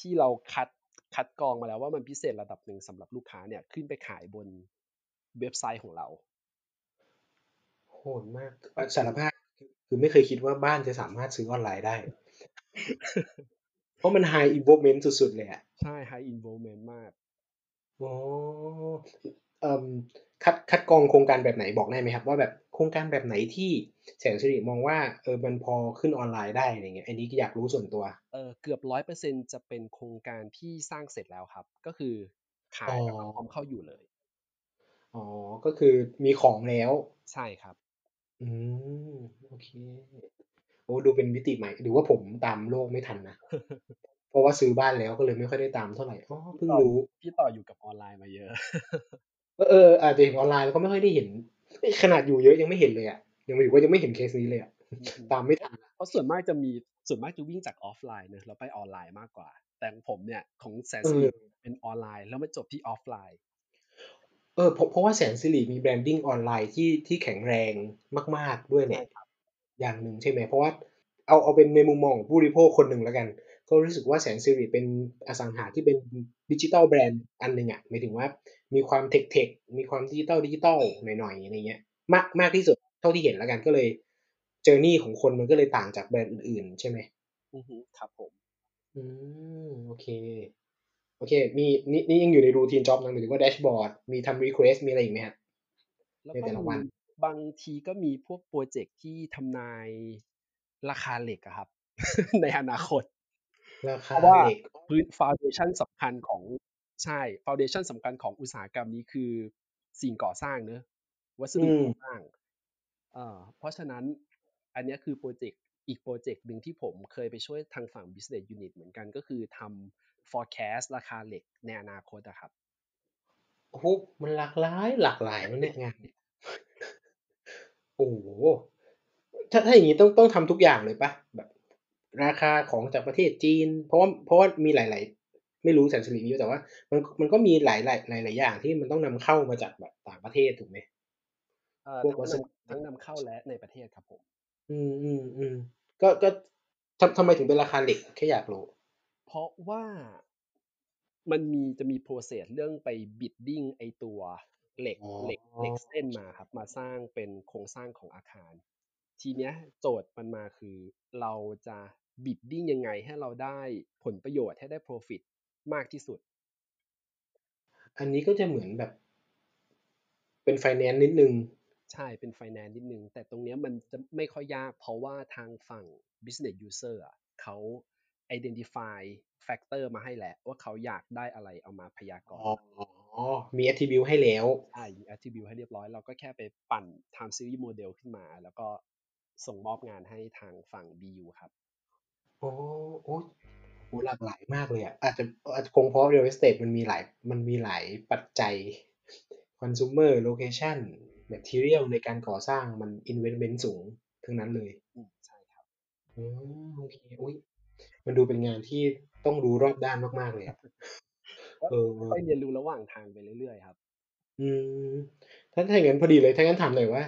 ที่เราคัดคัดกรองมาแล้วว่ามันพิเศษระดับหนึ่งสำหรับลูกค้าเนี่ยขึ้นไปขายบนเว็บไซต์ของเรา โหดมากสารภาพคือไม่เคยคิดว่าบ้านจะสามารถซื้อออนไลน์ได้ เพราะมัน high involvement สุดๆเลยอะใช่ high involvement มากอ๋อคัดคัดกรองโครงการแบบไหนบอกได้ไหมครับ ว่าแบบโครงการแบบไหนที่แสนสิริมองว่าเออมันพอขึ้นออนไลน์ได้อะไรเงี้ยอันนี้อยากรู้ส่วนตัวเออเกือบร้อยเปอร์เซ็นจะเป็นโครงการที่สร้างเสร็จแล้วครับ ก็คือขายแล้วพร้อมเข้าอยู่เลยอ๋อก็คือมีของแล้ว ใช่ครับ อืม โอเค โอ้ ดูเป็นมิติใหม่ หรือว่าผมตามโลกไม่ทันนะ เพราะว่าซื้อบ้านแล้ว ก็เลยไม่ค่อยได้ตามเท่าไหร่อ๋อเพิ่งรู้ พี่ก็อยู่กับออนไลน์มาเยอะเออ อาจจะเห็นออนไลน์ แล้วก็ไม่ค่อยได้เห็นขนาดอยู่เยอะยังไม่เห็นเลยอะยังไม่อยู่ว่ายังไม่เห็นเคสนี้เลยอะตามไม่ทันเพราะส่วนมากจะมี ส่วนมากจะวิ่งจากออฟไลน์เนอะเราไปออนไลน์มากกว่า แต่ของผมเนี่ย ของแสนสิริเป็นออนไลน์ แล้วมาจบที่ออฟไลน์ เออเพราะว่าแสนสิริมี branding online ที่ ที่แข็งแรงมาก ๆ ด้วยเนี่ยอย่างหนึ่งใช่ไหม เพราะว่า เอา เอาเป็นในมุมมองผู้บริโภคคนหนึ่งแล้วกัน ก็รู้สึกว่าแสนสิริเป็นอสังหาที่เป็น digital brand อันหนึ่งอะหมายถึงว่า มีความ tech tech มีความ digital digital หน่อย ๆ อะไรเงี้ย มาก มากที่สุดเท่าที่เห็นแล้วกัน ก็เลย journey ของคนมันก็เลยต่างจากแบรนด์อื่น ๆ ใช่ไหม อือฮึ ครับผม อืม โอเค โอเค มีนี่นี่ยังอยู่ใน routine job นะหมายถึงว่า dashboard มีทำ request มีอะไรอีกไหมฮะในแต่ละวัน บางทีก็มีพวก project ที่ทำนายราคาเหล็กอะครับ ในอนาคตราคาเหล็กพื้น foundation สำคัญของใช่ foundation สำคัญของอุตสาหกรรมนี้คือสิ่งก่อสร้างเนอะวัสดุก่อสร้างเอ่อเพราะฉะนั้นอันนี้คือโปรเจกต์อีกโปรเจกต์หนึ่งที่ผมเคยไปช่วยทางฝั่ง business unit เหมือนกันก็คือทำ forecast ราคาเหล็กในอนาคตอะครับโอ้โหมันหลากหลายหลากหลายมันเนี่ยงานโอ้โหถ้าถ้าอย่างนี้ต้องต้องทำทุกอย่างเลยปะแบบราคาของจากประเทศจีน เพราะว่าเพราะว่ามีหลาย ๆ ไม่รู้แสนสิริมีแต่ว่า มันมันก็มีหลายหลายหลายหลายอย่างที่มันต้องนำเข้ามาจากแบบต่างประเทศถูกไหมพวกวัสดุทั้งนำเข้าและในประเทศครับผม อืมอืมอืมก็ก็ทำทำไมถึงเป็นราคาเหล็กแค่อยากรู้ เพราะว่ามันมีจะมี process เรื่องไป bidding ไอตัวเหล็กเหล็กเหล็กเส้นมาครับ มาสร้างเป็นโครงสร้างของอาคาร ทีเนี้ยโจทย์มันมาคือเราจะ bidding ยังไงให้เราได้ผลประโยชน์ให้ได้ profit มากที่สุด อันนี้ก็จะเหมือนแบบ เป็นไฟแนนซ์นิดนึง ใช่เป็นไฟแนนซ์นิดนึง แต่ตรงนี้มันจะไม่ค่อยยากเพราะว่าทางฝั่ง business user อะเขา identify factor มาให้แหละว่าเขาอยากได้อะไรเอามาพยากรณ์อ๋อมี attribute ให้แล้วใช่มี attribute ให้เรียบร้อย เราก็แค่ไปปั่น time series model ขึ้นมา แล้วก็ส่งมอบงานให้ทางฝั่ง BU ครับ โอ้โอ้โหหลากหลายมากเลยอะอาจจะอาจจะคงเพราะ real estate มันมีหลายมันมีหลายปัจจัย consumer location material ในการก่อสร้างมัน investment สูงทั้งนั้นเลยอืมใช่ครับอ๋อโอเคอุ้ย มันดูเป็นงานที่ต้องรู้รอบด้านมากๆเลยอะเออไปเรียนรู้ระหว่างทางไปเรื่อยๆครับ อืมถ้าถ้าอย่างนั้นพอดีเลยถ้างั้นถามหน่อยว่า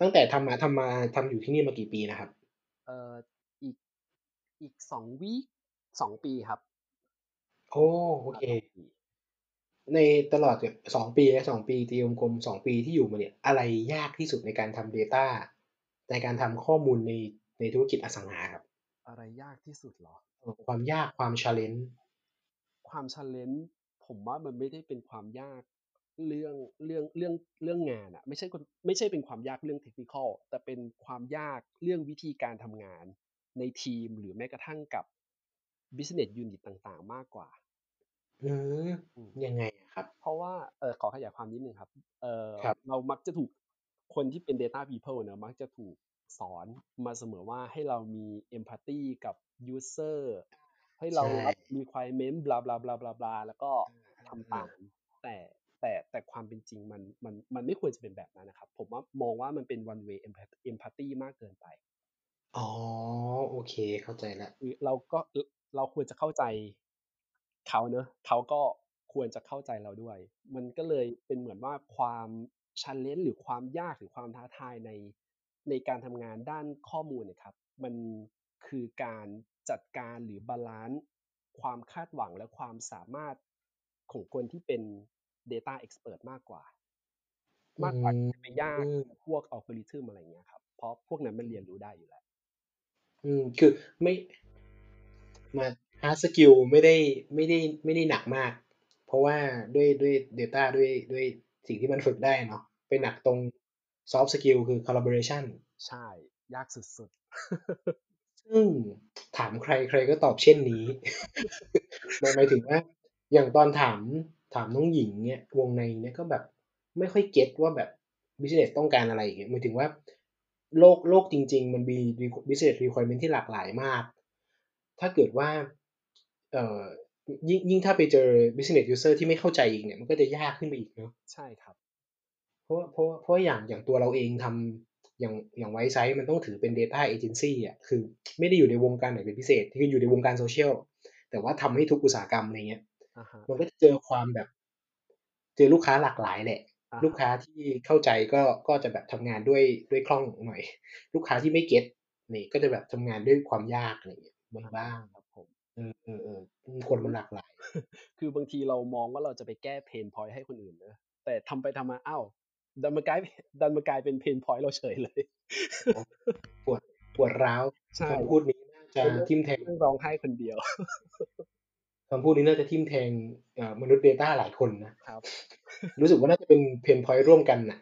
ตั้งแต่ทำมาทำมาทำอยู่ที่นี่มากี่ปีนะครับ เอ่ออีกอีกสองวีคสองปีครับ โอ้โอเค ในตลอดสองปีและสองปีตีวงกลมสองปีที่อยู่มาเนี่ย อะไรยากที่สุดในการทำ Data ในการทำข้อมูลในในธุรกิจอสังหาครับ อะไรยากที่สุดเหรอเออความยากความ challenge ความชันเลนผมว่ามันไม่ได้เป็นความยากเรื่องเรื่องเรื่องเรื่องงานอะไม่ใช่คนไม่ใช่เป็นความยากเรื่องเทคนิคอลแต่เป็นความยากเรื่องวิธีการทำงานในทีมหรือแม้กระทั่งกับ business unit ต่างๆ มากกว่าอืมยังไงอะครับ เพราะว่าเออขอขยายความนิดนึงครับเออครับเรามักจะถูกคนที่เป็น data people เนอะมักจะถูก สอนมาเสมอว่าให้เรามี empathy กับ user ให้เรารับ requirement บลาบลาบลาบลาบลาแล้วก็ทำตามแต่แต่แต่ความเป็นจริงมันมันมันไม่ควรจะเป็นแบบนั้นนะครับ ผมว่ามองว่ามันเป็น one way empathy มากเกินไป อ๋อ โอเคเข้าใจแล้วคือเราก็เราควรจะเข้าใจเขาเนอะเขาก็ควรจะเข้าใจเราด้วย มันก็เลยเป็นเหมือนว่าความชันเลนหรือความยากหรือความท้าทายใน ในการทำงานด้านข้อมูลเนะครับ มันคือการจัดการหรือ balance ความคาดหวังและความสามารถของคนที่เป็น Data Expert มากกว่า มากกว่าที่จะไปยากอืมพวกอัลกอริทึมอะไรอย่างเงี้ยครับ เพราะพวกนั้นมันเรียนรู้ได้อยู่แล้ว อืม คือไม่มา hard skill ไม่ได้ไม่ได้ไม่ได้หนักมาก เพราะว่าด้วยด้วย data ด้วยด้วยสิ่งที่มันฝึกได้เนาะไปหนักตรง soft skill คือ collaboration ใช่ ยากสุดซึ่งถามใครใครก็ตอบเช่นนี้หมายหมายถึงว่า อย่างตอนถามถามน้องหญิงเนี่ยวงในเนี่ยก็แบบไม่ค่อยเก็ตว่าแบบ business ต้องการอะไรอย่างเงี้ยหมายถึงว่าโลกโลกจริง ๆ มันมี business requirement ที่หลากหลายมาก ถ้าเกิดว่าเอ่อยิ่งยิ่งถ้าไปเจอ business user ที่ไม่เข้าใจอีกเนี่ยมันก็จะยากขึ้นไปอีกเนาะๆใช่ครับเพ ราะเพราะเพราะอย่างอย่างตัวเราเองทำอย่างอย่างไวซ์ไซต์มันต้องถือเป็น Data Agency อะคือไม่ได้อยู่ในวงการไหนเป็นพิเศษคืออยู่ในวงการโซเชียลแต่ว่าทำให้ทุกอุตสาหกรรมอะไรเงี้ยอ่าฮะมันก็จะเจอความแบบ เจอลูกค้าหลากหลายแหละอ่าลูกค้าที่เข้าใจก็ก็จะแบบทำงานด้วยด้วยคล่องหน่อย ลูกค้าที่ไม่เก็ตนี่ก็จะแบบทำงานด้วยความยากอะไรเงี้ยบ้างบ้างครับผมเออเออเออคนมันหลากหลาย คือบางทีเรามองว่าเราจะไปแก้ pain point ให้คนอื่นนะแต่ทำไปทำมาอ้าว ดันมากลายดันมากลายเป็น pain point เราเฉยเลยปวดปวดร้าวใช่คำพูดนี้น่าจะทิ่มแทงนั่งร้องไห้คนเดียวคำพูดนี้น่าจะทิ่มแทงเอ่อมนุษย์ Data หลายคนนะครับ รู้สึกว่าน่าจะเป็น pain point ร่วมกันน่ะ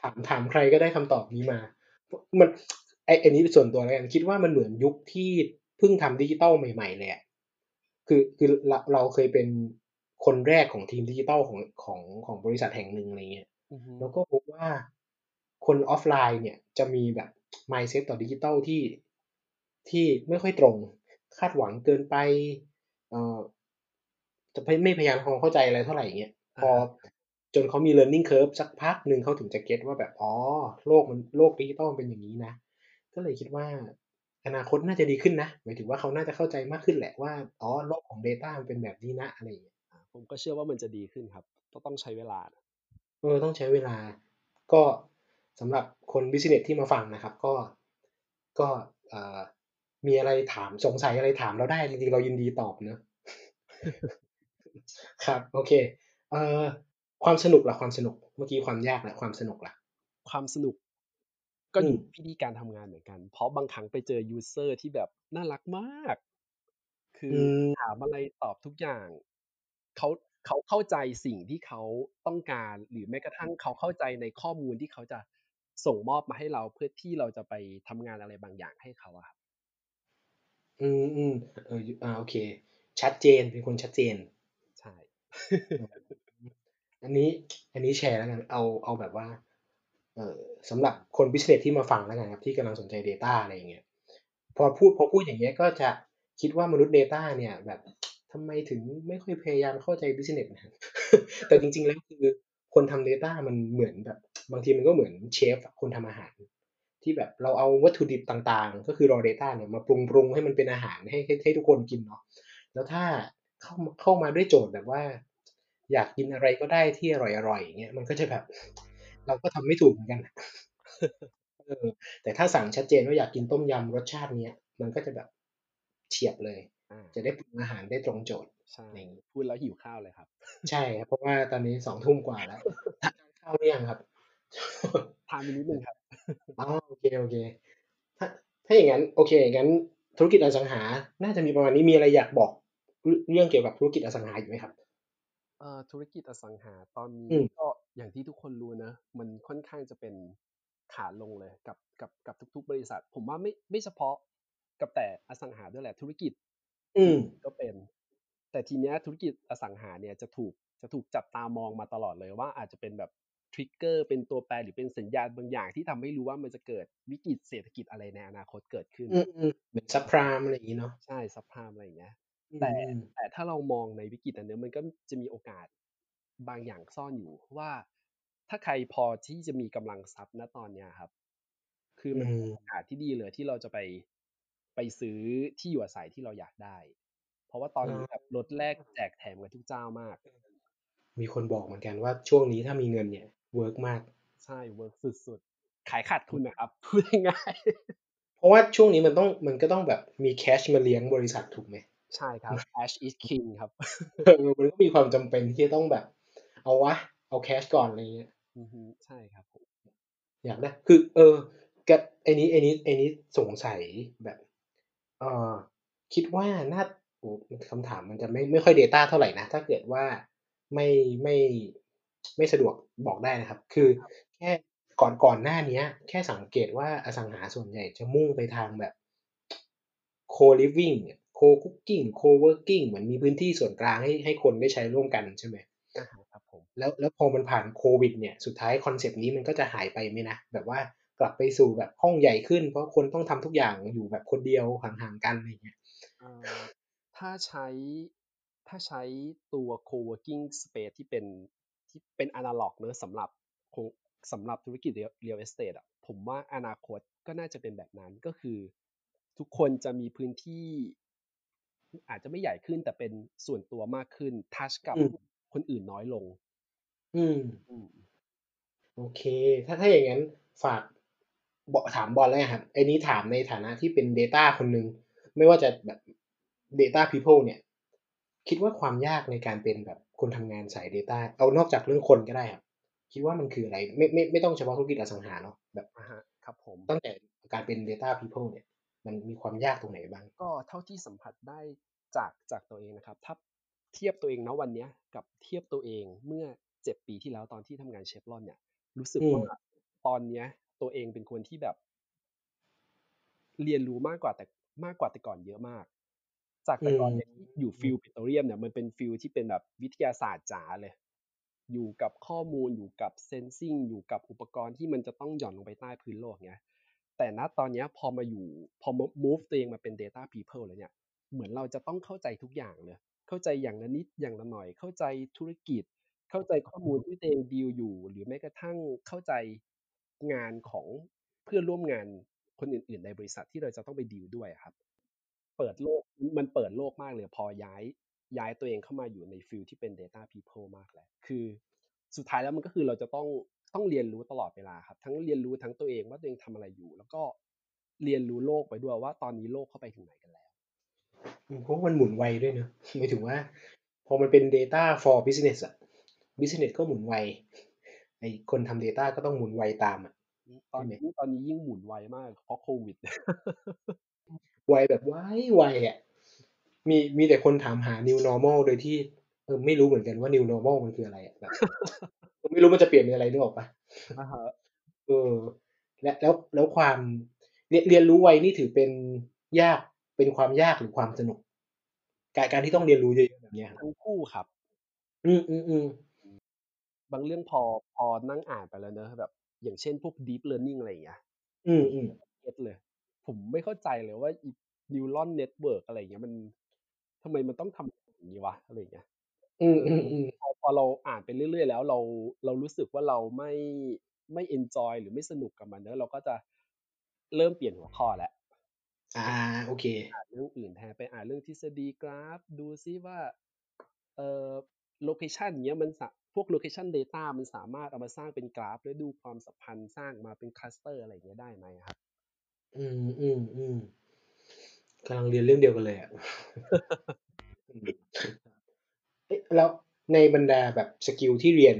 ถามถามใครก็ได้คำตอบนี้มา มันไอไอันนี้ส่วนตัวแล้วกันคิดว่ามันเหมือนยุคที่เพิ่งทำดิจิตอลใหม่ ๆ เลยอะคือคือเราเราเคยเป็น คนแรกของทีมดิจิตอลของของของบริษัทแห่งหนึ่งอะไรเงี้ยอือฮึแล้วก็พบว่าคนออฟไลน์เนี่ยจะมีแบบ mindset ต่อดิจิตอลที่ที่ไม่ค่อยตรงคาดหวังเกินไปเอ่อจะไม่ไม่พยายามทำความเข้าใจอะไรเท่าไหร่อย่างเงี้ยพอจนเขามี learning curve สักพักหนึ่งเขาถึงจะ get ว่าแบบ อ๋อ โลกมันโลกดิจิตอลมันเป็นอย่างนี้นะ ก็เลยคิดว่าอนาคตน่าจะดีขึ้นนะ หมายถึงว่าเขาน่าจะเข้าใจมากขึ้นแหละว่า อ๋อ โลกของ Data มันเป็นแบบนี้นะ อะไรอย่างเงี้ยอ่า ผมก็เชื่อว่ามันจะดีขึ้นครับก็ต้องใช้เวลานะเออต้องใช้เวลา ก็สำหรับคนบิสเนสที่มาฟังนะครับ ก็ก็เอ่อมีอะไรถามสงสัยอะไรถามเราได้จริงๆเรายินดีตอบเนอะครับ โอเคเอ่อความสนุกล่ะความสนุกเมื่อกี้ความยากและความสนุกล่ะความสนุก ก็อยู่อืมวิธีการทำงานเหมือนกัน เพราะบางครั้งไปเจอ user ที่แบบน่ารักมาก คืออือมถามอะไรตอบทุกอย่าง เขาเขาเข้าใจสิ่งที่เขาต้องการ หรือแม้กระทั่งเขาเข้าใจในข้อมูลที่เขาจะส่งมอบมาให้เราเพื่อที่เราจะไปทำงานอะไรบางอย่างให้เขาอะครับอืมอืมเอออ่าโอเค ชัดเจนเป็นคนชัดเจน ใช่ อันนี้ อันนี้แชร์แล้วกันเอาเอาแบบว่า เอ่อสำหรับคน business ที่มาฟังแล้วกันครับ ที่กำลังสนใจ Data อะไรอย่างเงี้ยพอพูดพอพูดอย่างเงี้ยก็จะคิดว่ามนุษย์ Data เนี่ย แบบ ทำไมถึงไม่ค่อยพยายามเข้าใจ business นะแต่จริง ๆ แล้วคือคนทำ Data มันเหมือนแบบ บางทีมันก็เหมือนเชฟคนทำอาหาร ที่แบบเราเอาวัตถุดิบต่างๆ ก็คือ raw data เนี่ยมาปรุงปรุงให้มันเป็นอาหารให้ให้ทุกคนกินเนาะแล้วถ้าเข้าเข้ามาด้วยโจทย์แบบว่า อยากกินอะไรก็ได้ที่อร่อยๆอย่างเงี้ยมันก็จะแบบ เราก็ทำไม่ถูกเหมือนกันแต่ถ้าสั่งชัดเจนว่าอยากกินต้มยำรสชาติเนี้ยมันก็จะแบบเฉียบเลย จะได้ปรุงอาหารได้ตรงโจทย์ใช่พูดแล้วหิวข้าวเลยครับ ใช่ครับเพราะว่าตอนนี้สองทุ่มกว่าแล้วทานข้าวหรือยังครับทานไปนิดนึงครับอ๋อโอเคโอเค ถ้าถ้าอย่างนั้นโอเคอย่างนั้นธุรกิจอสังหา น่าจะมีประมาณนี้มีอะไรอยากบอกเรื่องเกี่ยวกับธุรกิจอสังหาอยู่ไหมครับเอ่อธุรกิจอสังหาตอนนี้ก็อย่างที่ทุกคนรู้นะ มันค่อนข้างจะเป็นขาลงเลยกับกับกับทุก ๆ บริษัท ผมว่าไม่ไม่เฉพาะกับแต่อสังหาด้วยแหละธุรกิจ อืมก็เป็น แต่ทีเนี้ยธุรกิจอสังหาเนี่ยจะถูกจะถูกจับตามองมาตลอดเลยว่าอาจจะเป็นแบบทริกเกอร์เป็นตัวแปรหรือเป็นสัญญาณบางอย่างที่ทำให้รู้ว่ามันจะเกิดวิกฤตเศรษฐกิจอะไรในอนาคตเกิดขึ้นเหมือนซับพรามอะไรอย่างนี้เนาะใช่ซับพรามอะไรอย่างเงี้ยแต่แต่ถ้าเรามองในวิกฤตอันนี้มันก็จะมีโอกาสบางอย่างซ่อนอยู่ว่า ถ้าใครพอที่จะมีกำลังทรัพย์ณตอนเนี้ยครับ คือมันโอกาสที่ดีเลยที่เราจะไป ไปซื้อที่อยู่อาศัยที่เราอยากได้ เพราะว่าตอนนี้แบบลดแลกแจกแถมกันทุกเจ้ามาก มีคนบอกเหมือนกันว่าช่วงนี้ถ้ามีเงินเนี่ย work มาก ใช่ work สุดๆ ขายขาดทุนนะครับพูดง่ายเพราะว่าช่วงนี้มันต้องมันก็ต้องแบบมี cash มาเลี้ยงบริษัทถูกไหมใช่ครับ cash is king ครับมันก็มีความจำเป็นที่จะต้องแบบ เอาวะ เอา cash ก่อนอะไรเงี้ยใช่ครับผมอยากได้คือ เออแกไอ้นี้ไอ้นี้ไอ้นี้สงสัยแบบ เออคิดว่าน่า โอ้คำถามมันจะไม่ ไม่ค่อย Data เท่าไหร่นะ ถ้าเกิดว่าไม่ ไม่ ไม่สะดวกบอกได้นะครับ คือแค่ ก่อน ก่อนหน้านี้แค่สังเกตว่า อสังหาส่วนใหญ่จะมุ่งไปทางแบบ co-living co-cooking co-working เหมือนมีพื้นที่ส่วนกลางให้ ให้คนได้ใช้ร่วมกัน ใช่ไหมครับผม แล้ว แล้วพอมันผ่านโควิดเนี่ย สุดท้ายคอนเซปต์นี้มันก็จะหายไปไหมนะ แบบว่า กลับไปสู่แบบห้องใหญ่ขึ้น เพราะคนต้องทำทุกอย่างอยู่แบบคนเดียวห่างๆกันอะไรเงี้ยถ้าใช้ถ้าใช้ตัว co-working space ที่เป็นที่เป็นอนาล็อกเนอะสำหรับสำหรับธุรกิจ real estate อะผมว่าอนาคตก็น่าจะเป็นแบบนั้นก็คือ ทุกคนจะมีพื้นที่ อาจจะไม่ใหญ่ขึ้นแต่เป็นส่วนตัวมากขึ้นทัชกับคนอื่นน้อยลง อืมโอเค ถ้าถ้าอย่างนั้นฝากบอก ถามบอลแล้วครับไอ้นี้ถามในฐานะที่เป็น Data คนหนึ่งไม่ว่าจะแบบ Data People เนี่ย คิดว่าความยากในการเป็นแบบคนทำงานสาย Data เอานอกจากเรื่องคนก็ได้ครับ คิดว่ามันคืออะไร ไม่ไม่ไม่ต้องเฉพาะธุรกิจอสังหาเนาะแบบครับผมตั้งแต่การเป็น Data People เนี่ย มันมีความยากตรงไหนบ้าง ก็เท่าที่สัมผัสได้จากจากตัวเองนะครับ ถ้าเทียบตัวเองนะวันนี้กับเทียบตัวเองเมื่อเจ็ดปีที่แล้วตอนที่ทำงานเชฟรอนเนี่ย รู้สึกว่าตอนเนี้ย ตัวเองเป็นคนที่แบบ เรียนรู้มากกว่าแต่มากกว่าแต่ก่อนเยอะมาก จากแต่ก่อนเนี่ยอยู่ field ปิโตรเลียมเนี่ยมันเป็น field ที่เป็นแบบวิทยาศาสตร์จ๋าเลย อยู่กับข้อมูลอยู่กับ sensing อยู่กับอุปกรณ์ที่มันจะต้องหย่อนลงไปใต้พื้นโลกเนี้ยแต่ณตอนนี้พอมาอยู่พอ move ตัวเองมาเป็น data people แล้วเนี่ย เหมือนเราจะต้องเข้าใจทุกอย่างเลย เข้าใจอย่างละนิดอย่างละหน่อย เข้าใจธุรกิจ เข้าใจข้อมูลที่ตัวเองดีลอยู่ หรือแม้กระทั่งเข้าใจ งานของเพื่อนร่วมงานคนอื่น ๆ ในบริษัทที่เราจะต้องไปดีลด้วยครับ เปิดโลกมันเปิดโลกมากเลยพอย้ายย้ายตัวเองเข้ามาอยู่ในฟิลที่เป็น Data People มากเลยคือ สุดท้ายแล้วมันก็คือเราจะต้องต้องเรียนรู้ตลอดเวลาครับ ทั้งเรียนรู้ทั้งตัวเองว่าตัวเองทำอะไรอยู่ แล้วก็เรียนรู้โลกไปด้วยว่าตอนนี้โลกเข้าไปถึงไหนกันแล้วเพราะมันหมุนไวด้วยเนอะหมายถึงว่า พอมันเป็น data for business อะ business ก็หมุนไว ไอคนทำ data ก็ต้องหมุนไวตามอะตอนนี้ตอนนี้ยิ่งหมุนไวมากเพราะโควิดไวแบบไวไวอะมีมีแต่คนถามหา new normal โดยที่เออไม่รู้เหมือนกันว่า new normal มันคืออะไรอะแบบไม่รู้มันจะเปลี่ยนเป็นอะไรนึกออกปะเออ และแล้วแล้วความเรียนเรียนรู้ไวนี่ถือเป็นยากเป็นความยากหรือความสนุกการการที่ต้องเรียนรู้เยอะๆแบบนี้ทั้งคู่ครับ อืมอืมอืม บางเรื่องพอพอนั่งอ่านไปแล้วเนอะแบบ อย่างเช่นพวก deep learning อะไรอย่างเงี้ยอืมอืมเก็ตเลย ผมไม่เข้าใจเลยว่า neuron network อะไรอย่างเงี้ยมันทำไมมันต้องทำอย่างนี้วะอะไรอย่างเงี้ยอืมอืมอืมพอพอเราอ่านไปเรื่อย ๆ แล้วเราเรารู้สึกว่าเราไม่ไม่ enjoy หรือไม่สนุกกับมันเนอะเราก็จะเริ่มเปลี่ยนหัวข้อแล้วอ่าโอเคอ่านเรื่องอื่นแทนไปอ่านเรื่องทฤษฎีกราฟ ดูซิว่าเอ่อ location เนี้ยมันสะ พวกโลเคชัน data มันสามารถเอามาสร้างเป็นกราฟ แล้วดูความสัมพันธ์สร้างมาเป็น cluster อะไรเงี้ยได้ไหมครับ อืมอืมอืมกำลังเรียนเรื่องเดียวกันเลยอะเอ๊ะแล้วในบรรดาแบบสกิลที่เรียน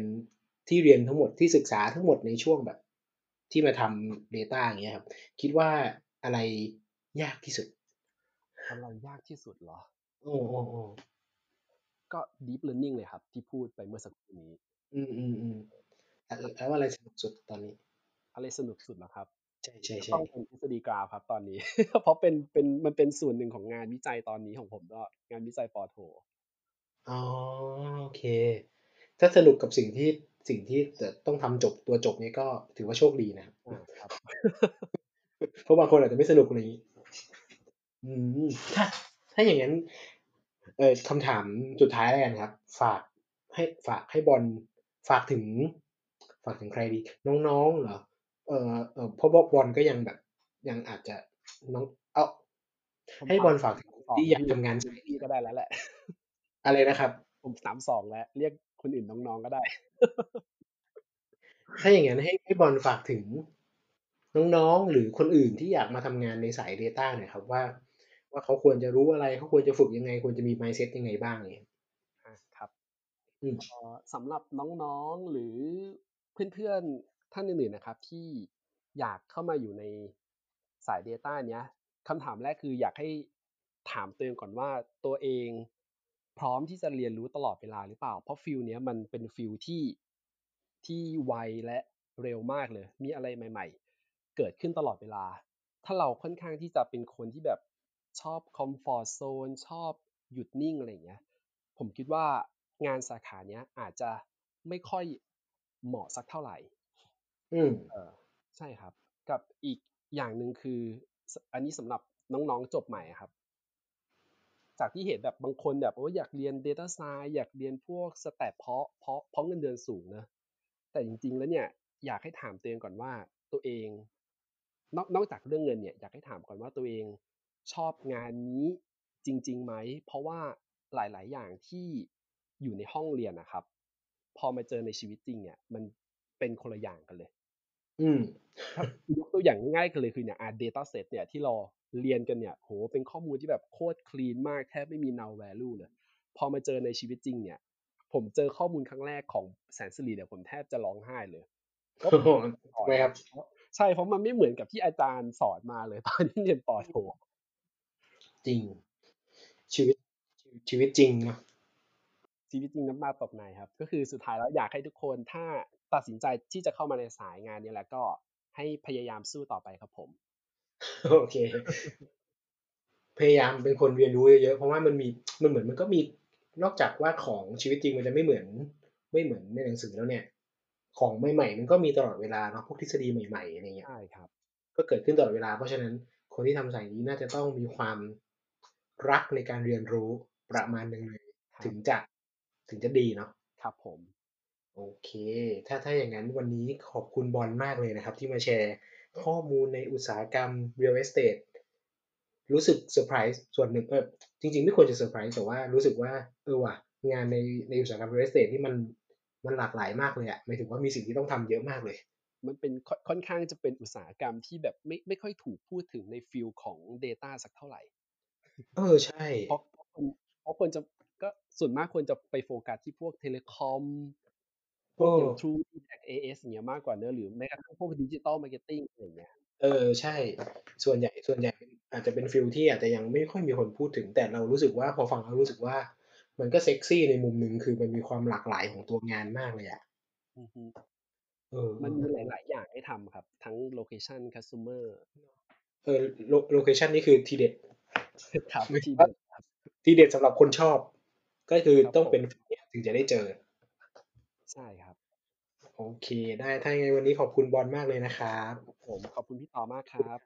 ที่เรียนทั้งหมดที่ศึกษาทั้งหมดในช่วงแบบ ที่มาทำ Data อย่างเงี้ยครับ คิดว่าอะไรยากที่สุดอะไรยากที่สุดเหรอ โอ้โอ้โอ้ ก็ deep learning เลยครับ ที่พูดไปเมื่อสักครู่นี้ อืมอืมอืมแล้วอะไรสนุกสุดตอนนี้ อะไรสนุกสุดเหรอครับ ใช่ใช่ใช่ต้องเป็นทฤษฎีกราฟครับตอนนี้ เพราะเป็นเป็นมันเป็นส่วนหนึ่งของงานวิจัยตอนนี้ของผมก็งานวิจัยปอโทอ๋อโอเค ถ้าสนุกกับสิ่งที่สิ่งที่จะต้องทำจบตัวจบนี้ก็ถือว่าโชคดีนะครับเพราะบางคนอาจจะไม่สนุกอะไรอย่างนี้อืมถ้าถ้าอย่างนั้น เออคำถามสุดท้ายแล้วกันครับ ฝากให้ฝากให้บอลฝากถึง ฝากถึงใครดี น้องๆเหรอเออเออเพราะบอลก็ยังแบบ ยังอาจจะน้อง เอาให้บอลฝากถึงที่อยากทำงานที่ก็ได้แล้วแหละ อะไรนะครับ ผมสามสองแล้ว เรียกคนอื่นน้องๆก็ได้ ถ้าอย่างนั้นให้ให้บอลฝากถึงน้องๆหรือคนอื่นที่อยากมาทำงานในสาย Data หน่อยครับว่า ว่าเขาควรจะรู้อะไรเขาควรจะฝึกยังไง ควรจะมี mindset ยังไงบ้างเนี่ยครับสำหรับน้องๆหรือเพื่อนๆท่านอื่นๆนะครับ ที่อยากเข้ามาอยู่ในสาย Data เนี้ยคำถามแรกคืออยากให้ถามตัวเองก่อนว่าตัวเองพร้อมที่จะเรียนรู้ตลอดเวลาหรือเปล่า เพราะ field เนี้ยมันเป็น field ที่ที่ไวและเร็วมากเลย มีอะไรใหม่ ๆ เกิดขึ้นตลอดเวลา ถ้าเราค่อนข้างที่จะเป็นคนที่แบบ ชอบคอมฟอร์ทโซนชอบหยุดนิ่งอะไรเงี้ยผมคิดว่างานสาขาเนี้ยอาจจะไม่ค่อยเหมาะสักเท่าไหร่ อืมเออใช่ครับ กับอีกอย่างหนึ่งคือ อันนี้สำหรับน้องๆจบใหม่ครับ จากที่เห็นแบบบางคนแบบโอ้อยากเรียน Data Science อยากเรียนพวกสแตทเพราะเพราะเพราะเงินเดือนสูงนะแต่จริง ๆ แล้วเนี่ยอยากให้ถามตัวเองก่อนว่าตัวเองนอกนอกจากเรื่องเงินเนี่ยอยากให้ถามก่อนว่าตัวเอง ชอบงานนี้จริงๆไหม เพราะว่าหลาย ๆ อย่างที่อยู่ในห้องเรียนนะครับ พอมาเจอในชีวิตจริงเนี่ย มันเป็นคนละอย่างกันเลย อืมยกตัวอย่างง่ายๆกันเลยคือเนี่ยอ่า data set เนี่ยที่เราเรียนกันเนี่ยโหเป็นข้อมูลที่แบบโคตรคลีนมากแทบไม่มี null value เลย พอมาเจอในชีวิตจริงเนี่ย ผมเจอข้อมูลครั้งแรกของแสนสิริเนี่ยผมแทบจะร้องไห้เลยก็ไครับ ใช่เพราะมันไม่เหมือนกับที่อาจารย์สอนมาเลยตอนที่เรียนปอโท จริง ชีวิตชีวิตจริงเนาะชีวิตจริงน้ำตาตกในครับ ก็คือสุดท้ายแล้วอยากให้ทุกคนถ้าตัดสินใจที่จะเข้ามาในสายงานนี้แล้วก็ให้พยายามสู้ต่อไปครับผม โอเค พยายามเป็นคนเรียนรู้เยอะๆเพราะว่ามันมีมันเหมือนมันก็มีนอกจากว่าของชีวิตจริงมันจะไม่เหมือน ไม่เหมือนในหนังสือแล้วเนี่ย ของใหม่ๆมันก็มีตลอดเวลาเนาะพวกทฤษฎีใหม่ๆอะไรเงี้ยใช่ครับ ก็เกิดขึ้นตลอดเวลาเพราะฉะนั้นคนที่ทำสายนี้น่าจะต้องมีความ รักในการเรียนรู้ประมาณหนึ่งเลย ถึงจะถึงจะดีเนาะครับผม โอเค ถ้าถ้าอย่างนั้นวันนี้ขอบคุณบอลมากเลยนะครับ ที่มาแชร์ข้อมูลในอุตสาหกรรม real estate รู้สึกเซอร์ไพรส์ส่วนหนึ่งเออจริง ๆ ไม่ควรจะเซอร์ไพรส์แต่ว่ารู้สึกว่าเออว่ะงานในในอุตสาหกรรม real estate ที่มันมันหลากหลายมากเลยอะหมายถึงว่ามีสิ่งที่ต้องทำเยอะมากเลย มันเป็นค่อนข้างจะเป็นอุตสาหกรรมที่แบบไม่ไม่ค่อยถูกพูดถึงใน field ของ Data สักเท่าไหร่ เออใช่ เพราะเพราะคนจะก็ส่วนมากคนจะไปโฟกัสที่พวก telecomพวกอย่าง True d t a c AS อย่างเงี้ยมากกว่าเนอะหรือแม้กระทั่งพวก digital marketing อะไรเงี้ยเออใช่ ส่วนใหญ่ส่วนใหญ่อาจจะเป็น field ที่อาจจะยังไม่ค่อยมีคนพูดถึง แต่เรารู้สึกว่าพอฟังแล้วรู้สึกว่า มันก็เซ็กซี่ในมุมหนึ่งคือมันมีความหลากหลายของตัวงานมากเลยอะเออมันมีหลาย ๆ อย่างให้ทำครับ ทั้ง location customerเออ location นี่คือทีเด็ด ครับทีเด็ดทีเด็ดสำหรับคนชอบ ก็คือต้องเป็นถึงจะได้เจอ ใช่ครับ โอเค ได้ถ้าไงวันนี้ขอบคุณบอลมากเลยนะครับ ผมขอบคุณพี่ต่อมากครับ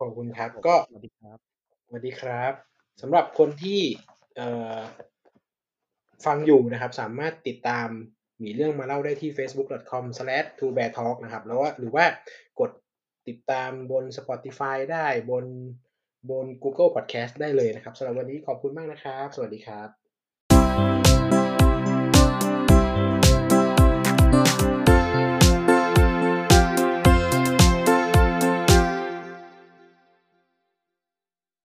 ขอบคุณครับ ก็สวัสดีครับสวัสดีครับสำหรับคนที่เอ่อฟังอยู่นะครับ สามารถติดตามมีเรื่องมาเล่าได้ที่ facebook.com/2beartalk นะครับแล้วว่าหรือว่ากดติดตามบน Spotify ได้บน บน Google Podcast ได้เลยนะครับสำหรับวันนี้ขอบคุณมากนะครับ สวัสดีครับ